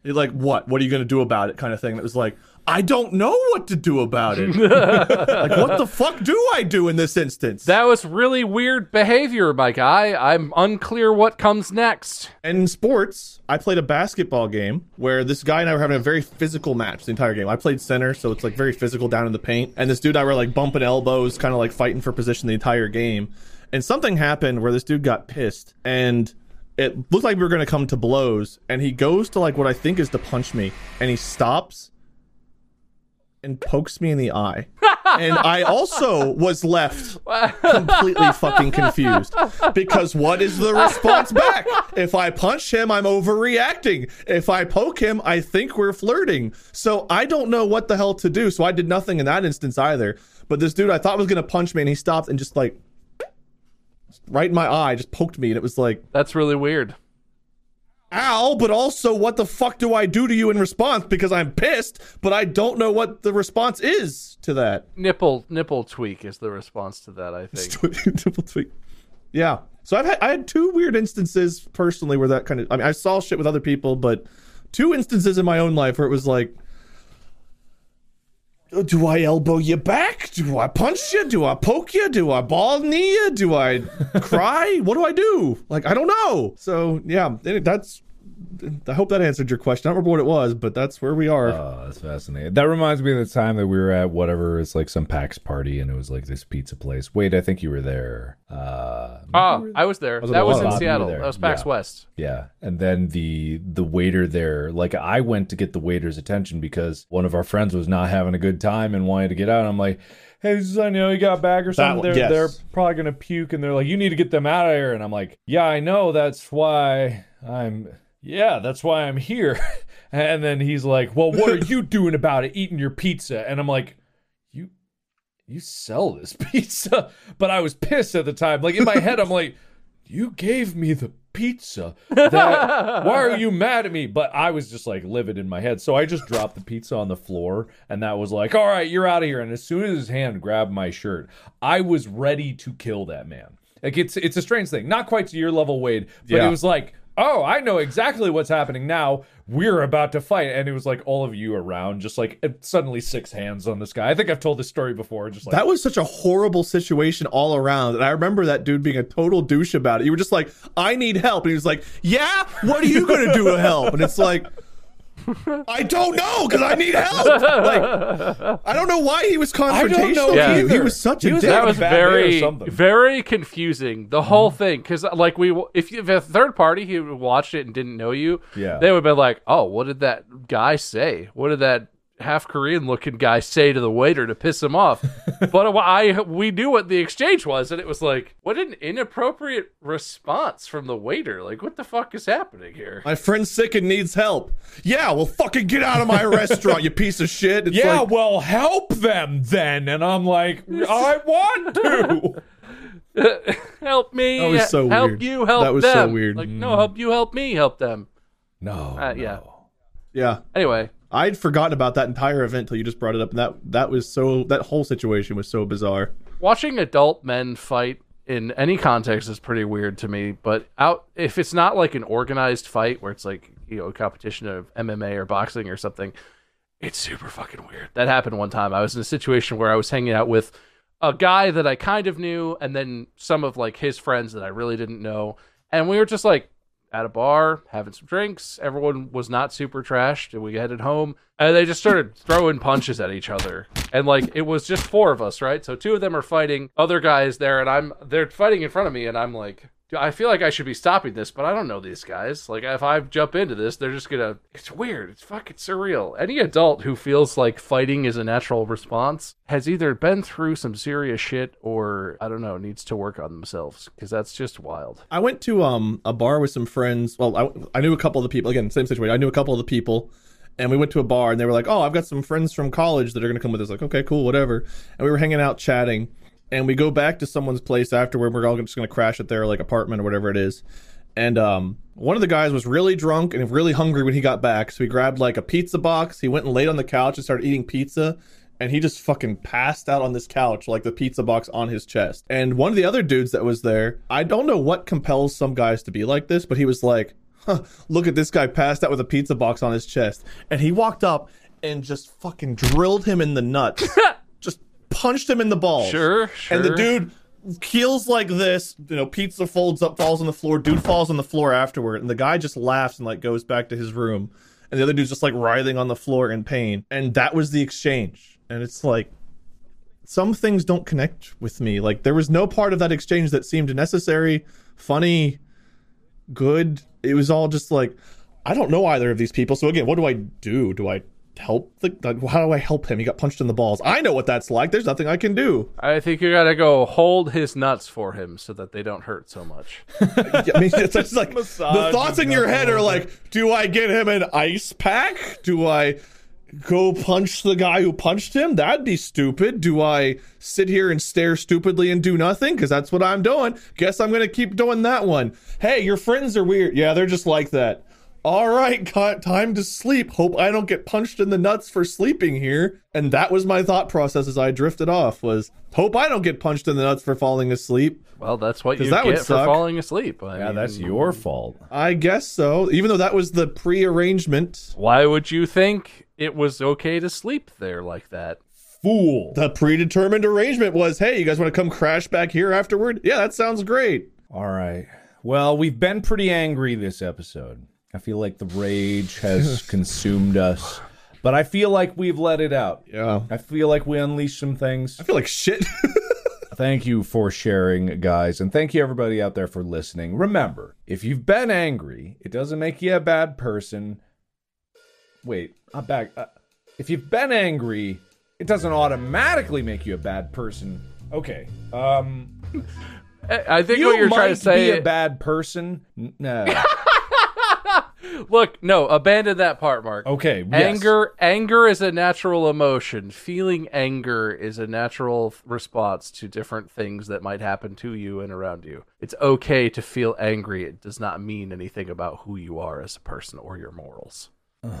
S4: he like, what? What are you gonna do about it? Kind of thing. It was like, I don't know what to do about it. like, what the fuck do I do in this instance?
S3: That was really weird behavior, my guy. I'm unclear what comes next.
S4: And in sports, I played a basketball game where this guy and I were having a very physical match the entire game. I played center, so it's like very physical down in the paint. And this dude and I were like bumping elbows, kind of like fighting for position the entire game. And something happened where this dude got pissed and it looked like we were going to come to blows. And he goes to like what I think is to punch me. And he stops and pokes me in the eye. and I also was left completely fucking confused because what is the response back? If I punch him, I'm overreacting. If I poke him, I think we're flirting. So I don't know what the hell to do. So I did nothing in that instance either. But this dude I thought was going to punch me and he stopped and just like right in my eye just poked me and it was like
S3: That's really weird.
S4: ow, but also what the fuck do I do to you in response because I'm pissed, but I don't know what the response is to that.
S3: Nipple nipple tweak is the response to that, I think.
S4: Nipple tweak. Yeah. So I've had I had two weird instances personally where that kind of I mean I saw shit with other people, but two instances in my own life where it was like do I elbow you back? Do I punch you? Do I poke you? Do I ball knee you? Do I cry? What do I do? Like I don't know. So yeah, that's. I hope that answered your question. I don't remember what it was, but that's where we are.
S2: Oh, that's fascinating. That reminds me of the time that we were at whatever it's like some PAX party, and it was like this pizza place. Wait, I think you were there. Uh,
S3: Oh, I was there.
S2: Was
S3: that was in Seattle.
S2: there.
S3: That was PAX
S2: Yeah.
S3: West.
S2: Yeah, and then the the waiter there, like I went to get the waiter's attention because one of our friends was not having a good time and wanted to get out. And I'm like, "Hey, son, you know you got a bag or something?
S4: one,
S2: they're
S4: yes.
S2: they're probably gonna puke." And they're like, "You need to get them out of here." And I'm like, "Yeah, I know. That's why I'm. Yeah, that's why I'm here." And then he's like, "Well, what are you doing about it? Eating your pizza?" And I'm like, "You." You sell this pizza, but I was pissed at the time. Like in my head, I'm like, you gave me the pizza. That, why are you mad at me? But I was just like livid in my head. So I just dropped the pizza on the floor and that was like, all right, you're out of here. And as soon as his hand grabbed my shirt, I was ready to kill that man. Like it's it's a strange thing. Not quite to your level, Wade, but
S4: Yeah.
S2: it was like, oh, I know exactly what's happening now. We're about to fight. And it was like all of you around, just like suddenly six hands on this guy. I think I've told this story before. Just like
S4: That was such a horrible situation all around. And I remember that dude being a total douche about it. You were just like, I need help. And he was like, Yeah, what are you going to do to help? And it's like, I don't know because I need help. Like, I don't know why he was confrontational.
S2: know
S4: with you. He was such
S2: He
S4: a
S2: was
S4: dick.
S3: that was
S2: bad day or
S3: very very confusing the whole thing because uh, like we if you if a third party who watched it and didn't know you
S2: Yeah.
S3: they would have been like oh what did that guy say what did that half korean looking guy say to the waiter to piss him off but i we knew what the exchange was and it was like what an inappropriate response from the waiter like what the fuck is happening here
S4: My friend's sick and needs help. Yeah, well, fucking get out of my restaurant, you piece of shit. It's
S2: yeah,
S4: like,
S2: well, help them then. And I'm like, I want to.
S3: help me
S4: That was so
S3: help
S4: weird.
S3: you help
S4: That was so weird.
S3: like no help you help me help them
S2: No.
S3: Uh, yeah.
S2: no.
S4: yeah.
S3: anyway
S4: I'd forgotten about that entire event until you just brought it up. And that, that was so, that whole situation was so bizarre.
S3: watching adult men fight in any context is pretty weird to me but out if it's not like an organized fight where it's like you know a competition of mma or boxing or something it's super fucking weird that happened one time i was in a situation where i was hanging out with a guy that i kind of knew and then some of like his friends that i really didn't know and we were just like at a bar having some drinks. Everyone was not super trashed and we headed home. And they just started throwing punches at each other. And like it was just four of us right? So two of them are fighting. Other guys there and i'm they're fighting in front of me and i'm like "Dude, I feel like I should be stopping this, but I don't know these guys. Like, if I jump into this, they're just gonna. It's weird. It's fucking surreal. Any adult who feels like fighting is a natural response has either been through some serious shit or, I don't know, needs to work on themselves because that's just wild.
S4: I went to um a bar with some friends. Well, I, I knew a couple of the people. Again, same situation. I knew a couple of the people, and we went to a bar, and they were like, "Oh, I've got some friends from college that are going to come with us." Like, okay, cool, whatever. And we were hanging out, chatting, and we go back to someone's place afterward. We're all just gonna crash at their like apartment or whatever it is. And um, one of the guys was really drunk and really hungry when he got back, so he grabbed like a pizza box. He went and laid on the couch and started eating pizza. And he just fucking passed out on this couch, like the pizza box on his chest. And one of the other dudes that was there, I don't know what compels some guys to be like this, but he was like, huh, look at this guy passed out with a pizza box on his chest. And he walked up and just fucking drilled him in the nuts. punched him in the balls.
S3: Sure, sure.
S4: And the dude keels like this, you know, pizza folds up, falls on the floor. Dude falls on the floor afterward, and the guy just laughs and like goes back to his room. And the other dude's just like writhing on the floor in pain. And that was the exchange. And it's like some things don't connect with me. Like there was no part of that exchange that seemed necessary, funny, good. It was all just like I don't know either of these people. So again, what do I do? Do I help the like, how do I help him? He got punched in the balls. I know what that's like. There's nothing I can do.
S3: I think you gotta go hold his nuts for him so that they don't hurt so much.
S4: Yeah, I mean, it's just like the thoughts in your head are
S2: little
S4: like, do I get him an ice pack? Do I go punch the guy who punched him? That'd be stupid. Do I sit here and stare stupidly and do nothing? Because that's what I'm doing. Guess I'm gonna keep doing that one. Hey, your friends are weird. Yeah, they're just like that. All right, got time to sleep. Hope I don't get punched in the nuts for sleeping here. And that was my thought process as I drifted off. Was hope I don't get punched in the nuts for falling asleep.
S3: Well, that's what
S4: 'Cause
S3: you
S4: that would
S3: get for falling asleep. I
S2: Yeah,
S3: mean,
S2: that's your fault.
S4: I guess so. Even though that was the pre-arrangement,
S3: Why would you think it was okay to sleep there like that?
S2: Fool.
S4: the predetermined arrangement was, "Hey, you guys want to come crash back here afterward?" Yeah, that sounds great.
S2: All right. Well, we've been pretty angry this episode. I feel like the rage has consumed us, but I feel like we've let it out.
S4: Yeah,
S2: I feel like we unleashed some things.
S4: I feel like shit.
S2: Thank you for sharing, guys, and thank you everybody out there for listening. Remember, if you've been angry, it doesn't make you a bad person. Wait, I'm back. Uh, if you've been angry, it doesn't automatically make you a bad person. Okay. Um,
S3: I I think
S2: you
S3: what you're
S2: might
S3: trying to say.
S2: be a bad person. N- No.
S3: Look, no, abandon that part, Mark.
S2: Okay. yes.
S3: Anger, anger is a natural emotion. Feeling anger is a natural response to different things that might happen to you and around you. It's okay to feel angry. It does not mean anything about who you are as a person or your morals.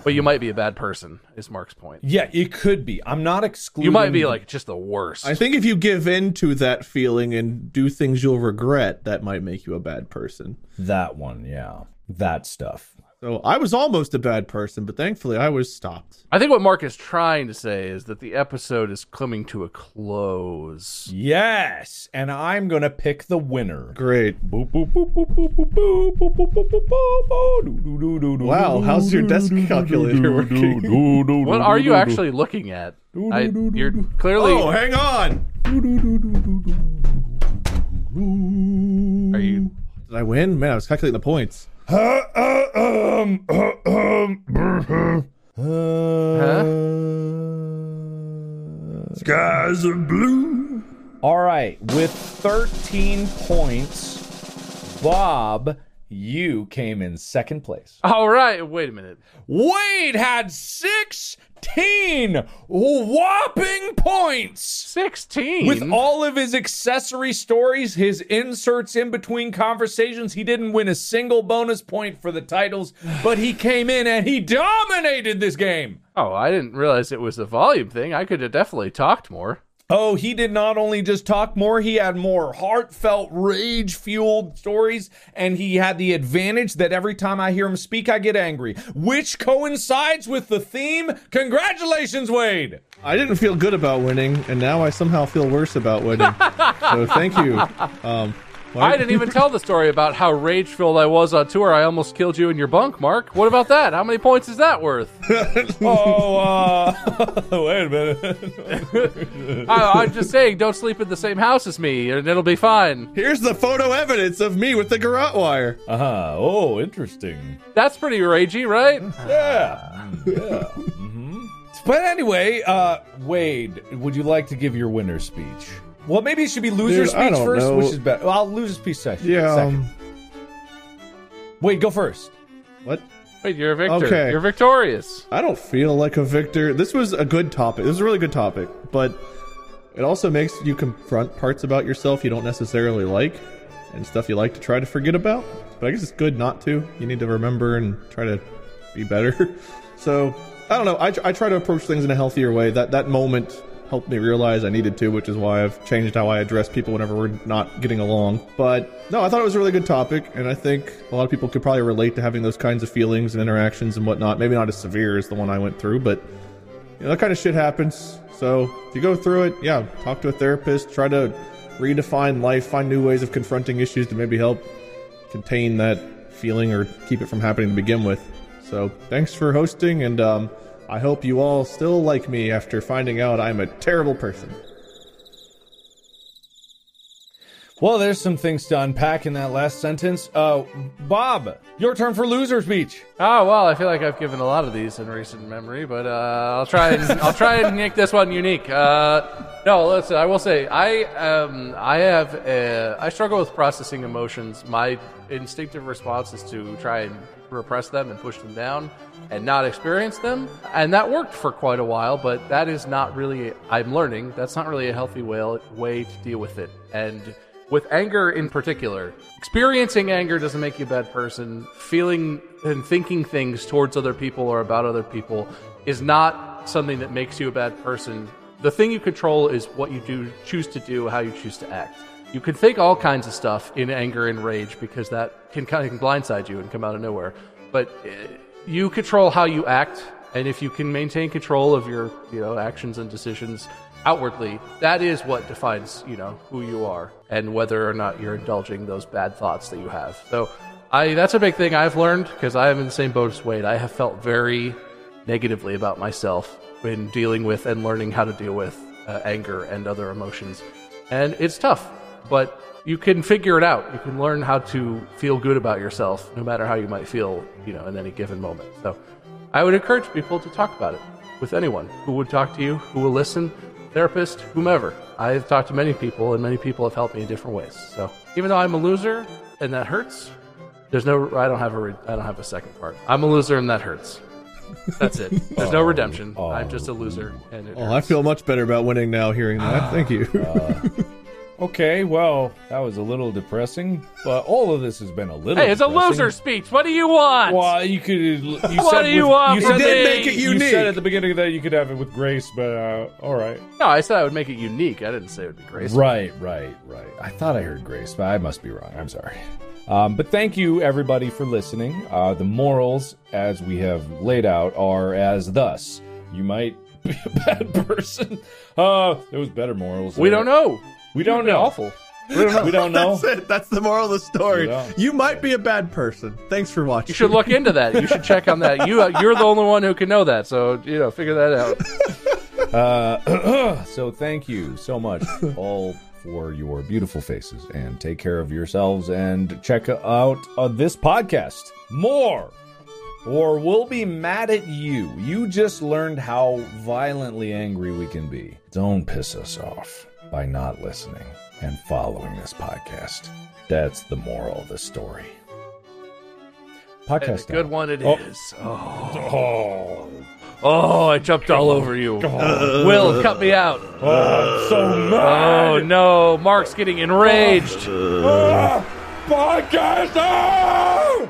S3: But you might be a bad person, is Mark's point.
S2: Yeah, it could be. I'm not excluding.
S3: You might be like just the worst.
S4: I think if you give in to that feeling and do things you'll regret, that might make you a bad person.
S2: that one. Yeah, that stuff.
S4: So I was almost a bad person, but thankfully I was stopped.
S3: I think what Mark is trying to say is that the episode is coming to a close.
S2: Yes, and I'm gonna pick the winner.
S4: Great. Wow, how's your desk calculator working?
S3: what are you actually looking at? I, you're clearly.
S4: Oh, hang on.
S3: Are you?
S4: Did I win? Man, I was calculating the points.
S2: Skies are blue. All right, with 13 points, Bob you came in second place.
S3: All right. Wait a minute.
S2: Wade had 16 whopping points.
S3: Sixteen.
S2: With all of his accessory stories, his inserts in between conversations, he didn't win a single bonus point for the titles, but he came in and he dominated this game.
S3: Oh, I didn't realize it was a volume thing. I could have definitely talked more.
S2: Oh, he did not only just talk more, he had more heartfelt, rage fueled stories, and he had the advantage that every time I hear him speak, I get angry, which coincides with the theme. Congratulations, Wade!
S4: I didn't feel good about winning, and now I somehow feel worse about winning. so thank you. Um,
S3: I didn't even tell the story about how rage filled I was on tour. I almost killed you in your bunk, Mark. What about that? How many points is that worth?
S2: Oh, uh, wait a minute.
S3: I, I'm just saying, don't sleep in the same house as me, and it'll be fine.
S4: Here's the photo evidence of me with the garrote wire.
S2: Uh huh. Oh, interesting.
S3: That's pretty ragey, right?
S2: Yeah. Yeah. hmm But anyway, uh, Wade, would you like to give your winner speech? Well, maybe it should be loser
S4: Dude,
S2: speech first,
S4: know.
S2: which is better. Well, I'll loser speech section.
S4: Yeah.
S2: Second.
S4: Um,
S2: Wade, go first.
S4: what?
S3: Wait, you're a victor.
S4: Okay.
S3: You're victorious.
S4: I don't feel like a victor. This was a good topic. This was a really good topic, but it also makes you confront parts about yourself you don't necessarily like and stuff you like to try to forget about. But I guess it's good not to. You need to remember and try to be better. so I don't know. I, I try to approach things in a healthier way. That that moment helped me realize I needed to, which is why I've changed how I address people whenever we're not getting along. But no, I thought it was a really good topic, and I think a lot of people could probably relate to having those kinds of feelings and interactions and whatnot. Maybe not as severe as the one I went through, but you know, that kind of shit happens. So if you go through it, yeah, talk to a therapist, try to redefine life, find new ways of confronting issues to maybe help contain that feeling or keep it from happening to begin with. So thanks for hosting, and um, I hope you all still like me after finding out I'm a terrible person.
S2: Well, there's some things to unpack in that last sentence. Uh, Bob, your turn for loser speech.
S3: Oh well, I feel like I've given a lot of these in recent memory, but uh, I'll try and I'll try and make this one unique. Uh, no, listen, I will say I um, I have uh, I struggle with processing emotions. My instinctive response is to try and repress them and push them down and not experience them, and that worked for quite a while. But that is not really I'm learning that's not really a healthy way way to deal with it, and with anger in particular, experiencing anger doesn't make you a bad person. Feeling and thinking things towards other people or about other people is not something that makes you a bad person. The thing you control is what you do, choose to do, how you choose to act. You can think all kinds of stuff in anger and rage because that can kind of blindside you and come out of nowhere. But uh, you control how you act, and if you can maintain control of your you know actions and decisions outwardly, that is what defines, you know, who you are and whether or not you're indulging those bad thoughts that you have. So, I that's a big thing I've learned because I am in the same boat as Wade. I have felt very negatively about myself in dealing with and learning how to deal with uh, anger and other emotions. And it's tough, but you can figure it out. You can learn how to feel good about yourself no matter how you might feel, you know, in any given moment. So, I would encourage people to talk about it with anyone who would talk to you, who will listen, therapist, whomever. I've talked to many people, and many people have helped me in different ways. So even though I'm a loser and that hurts, there's no. I don't have a. I don't have a second part. I'm a loser and that hurts. That's it. There's no oh, redemption. I'm oh. just a loser, and it
S4: Oh, I feel much better about winning now hearing that. Ah. Thank you.
S2: Okay, well, that was a little depressing, but all of this has been a little.
S3: Hey, it's a loser speech. What do you want?
S2: Well, you could. You
S3: What
S2: said
S3: do you
S2: with-
S3: want
S2: You said,
S3: me?
S4: make it unique.
S2: you said at the beginning that you could have it with Grace, but uh, all right.
S3: No, I said I would make it unique. I didn't say it would be grace.
S2: Right, right, right. I thought I heard Grace, but I must be wrong. I'm sorry. Um, but thank you, everybody, for listening. Uh, the morals, as we have laid out, are as thus: you might be a bad person. Uh, there was better morals.
S3: We
S2: there.
S3: don't know.
S2: We don't know.
S3: Awful.
S2: We don't know. We don't know.
S4: That's it. That's the moral of the story.
S2: You.
S4: You might be a bad person. Thanks for watching.
S3: You should look into that. You should check on that. You uh, you're the only one who can know that. So you know, figure that out.
S2: Uh, so thank you so much all for your beautiful faces and take care of yourselves and check out uh, this podcast more or we'll be mad at you. You just learned how violently angry we can be. Don't piss us off by not listening and following this podcast. That's the moral of the story. Podcast
S3: good one it
S2: Oh.
S3: is. Oh. oh, I jumped all over you. Will, cut me out.
S2: Oh, I'm so mad.
S3: Oh no, Mark's getting enraged.
S2: Podcast! ah!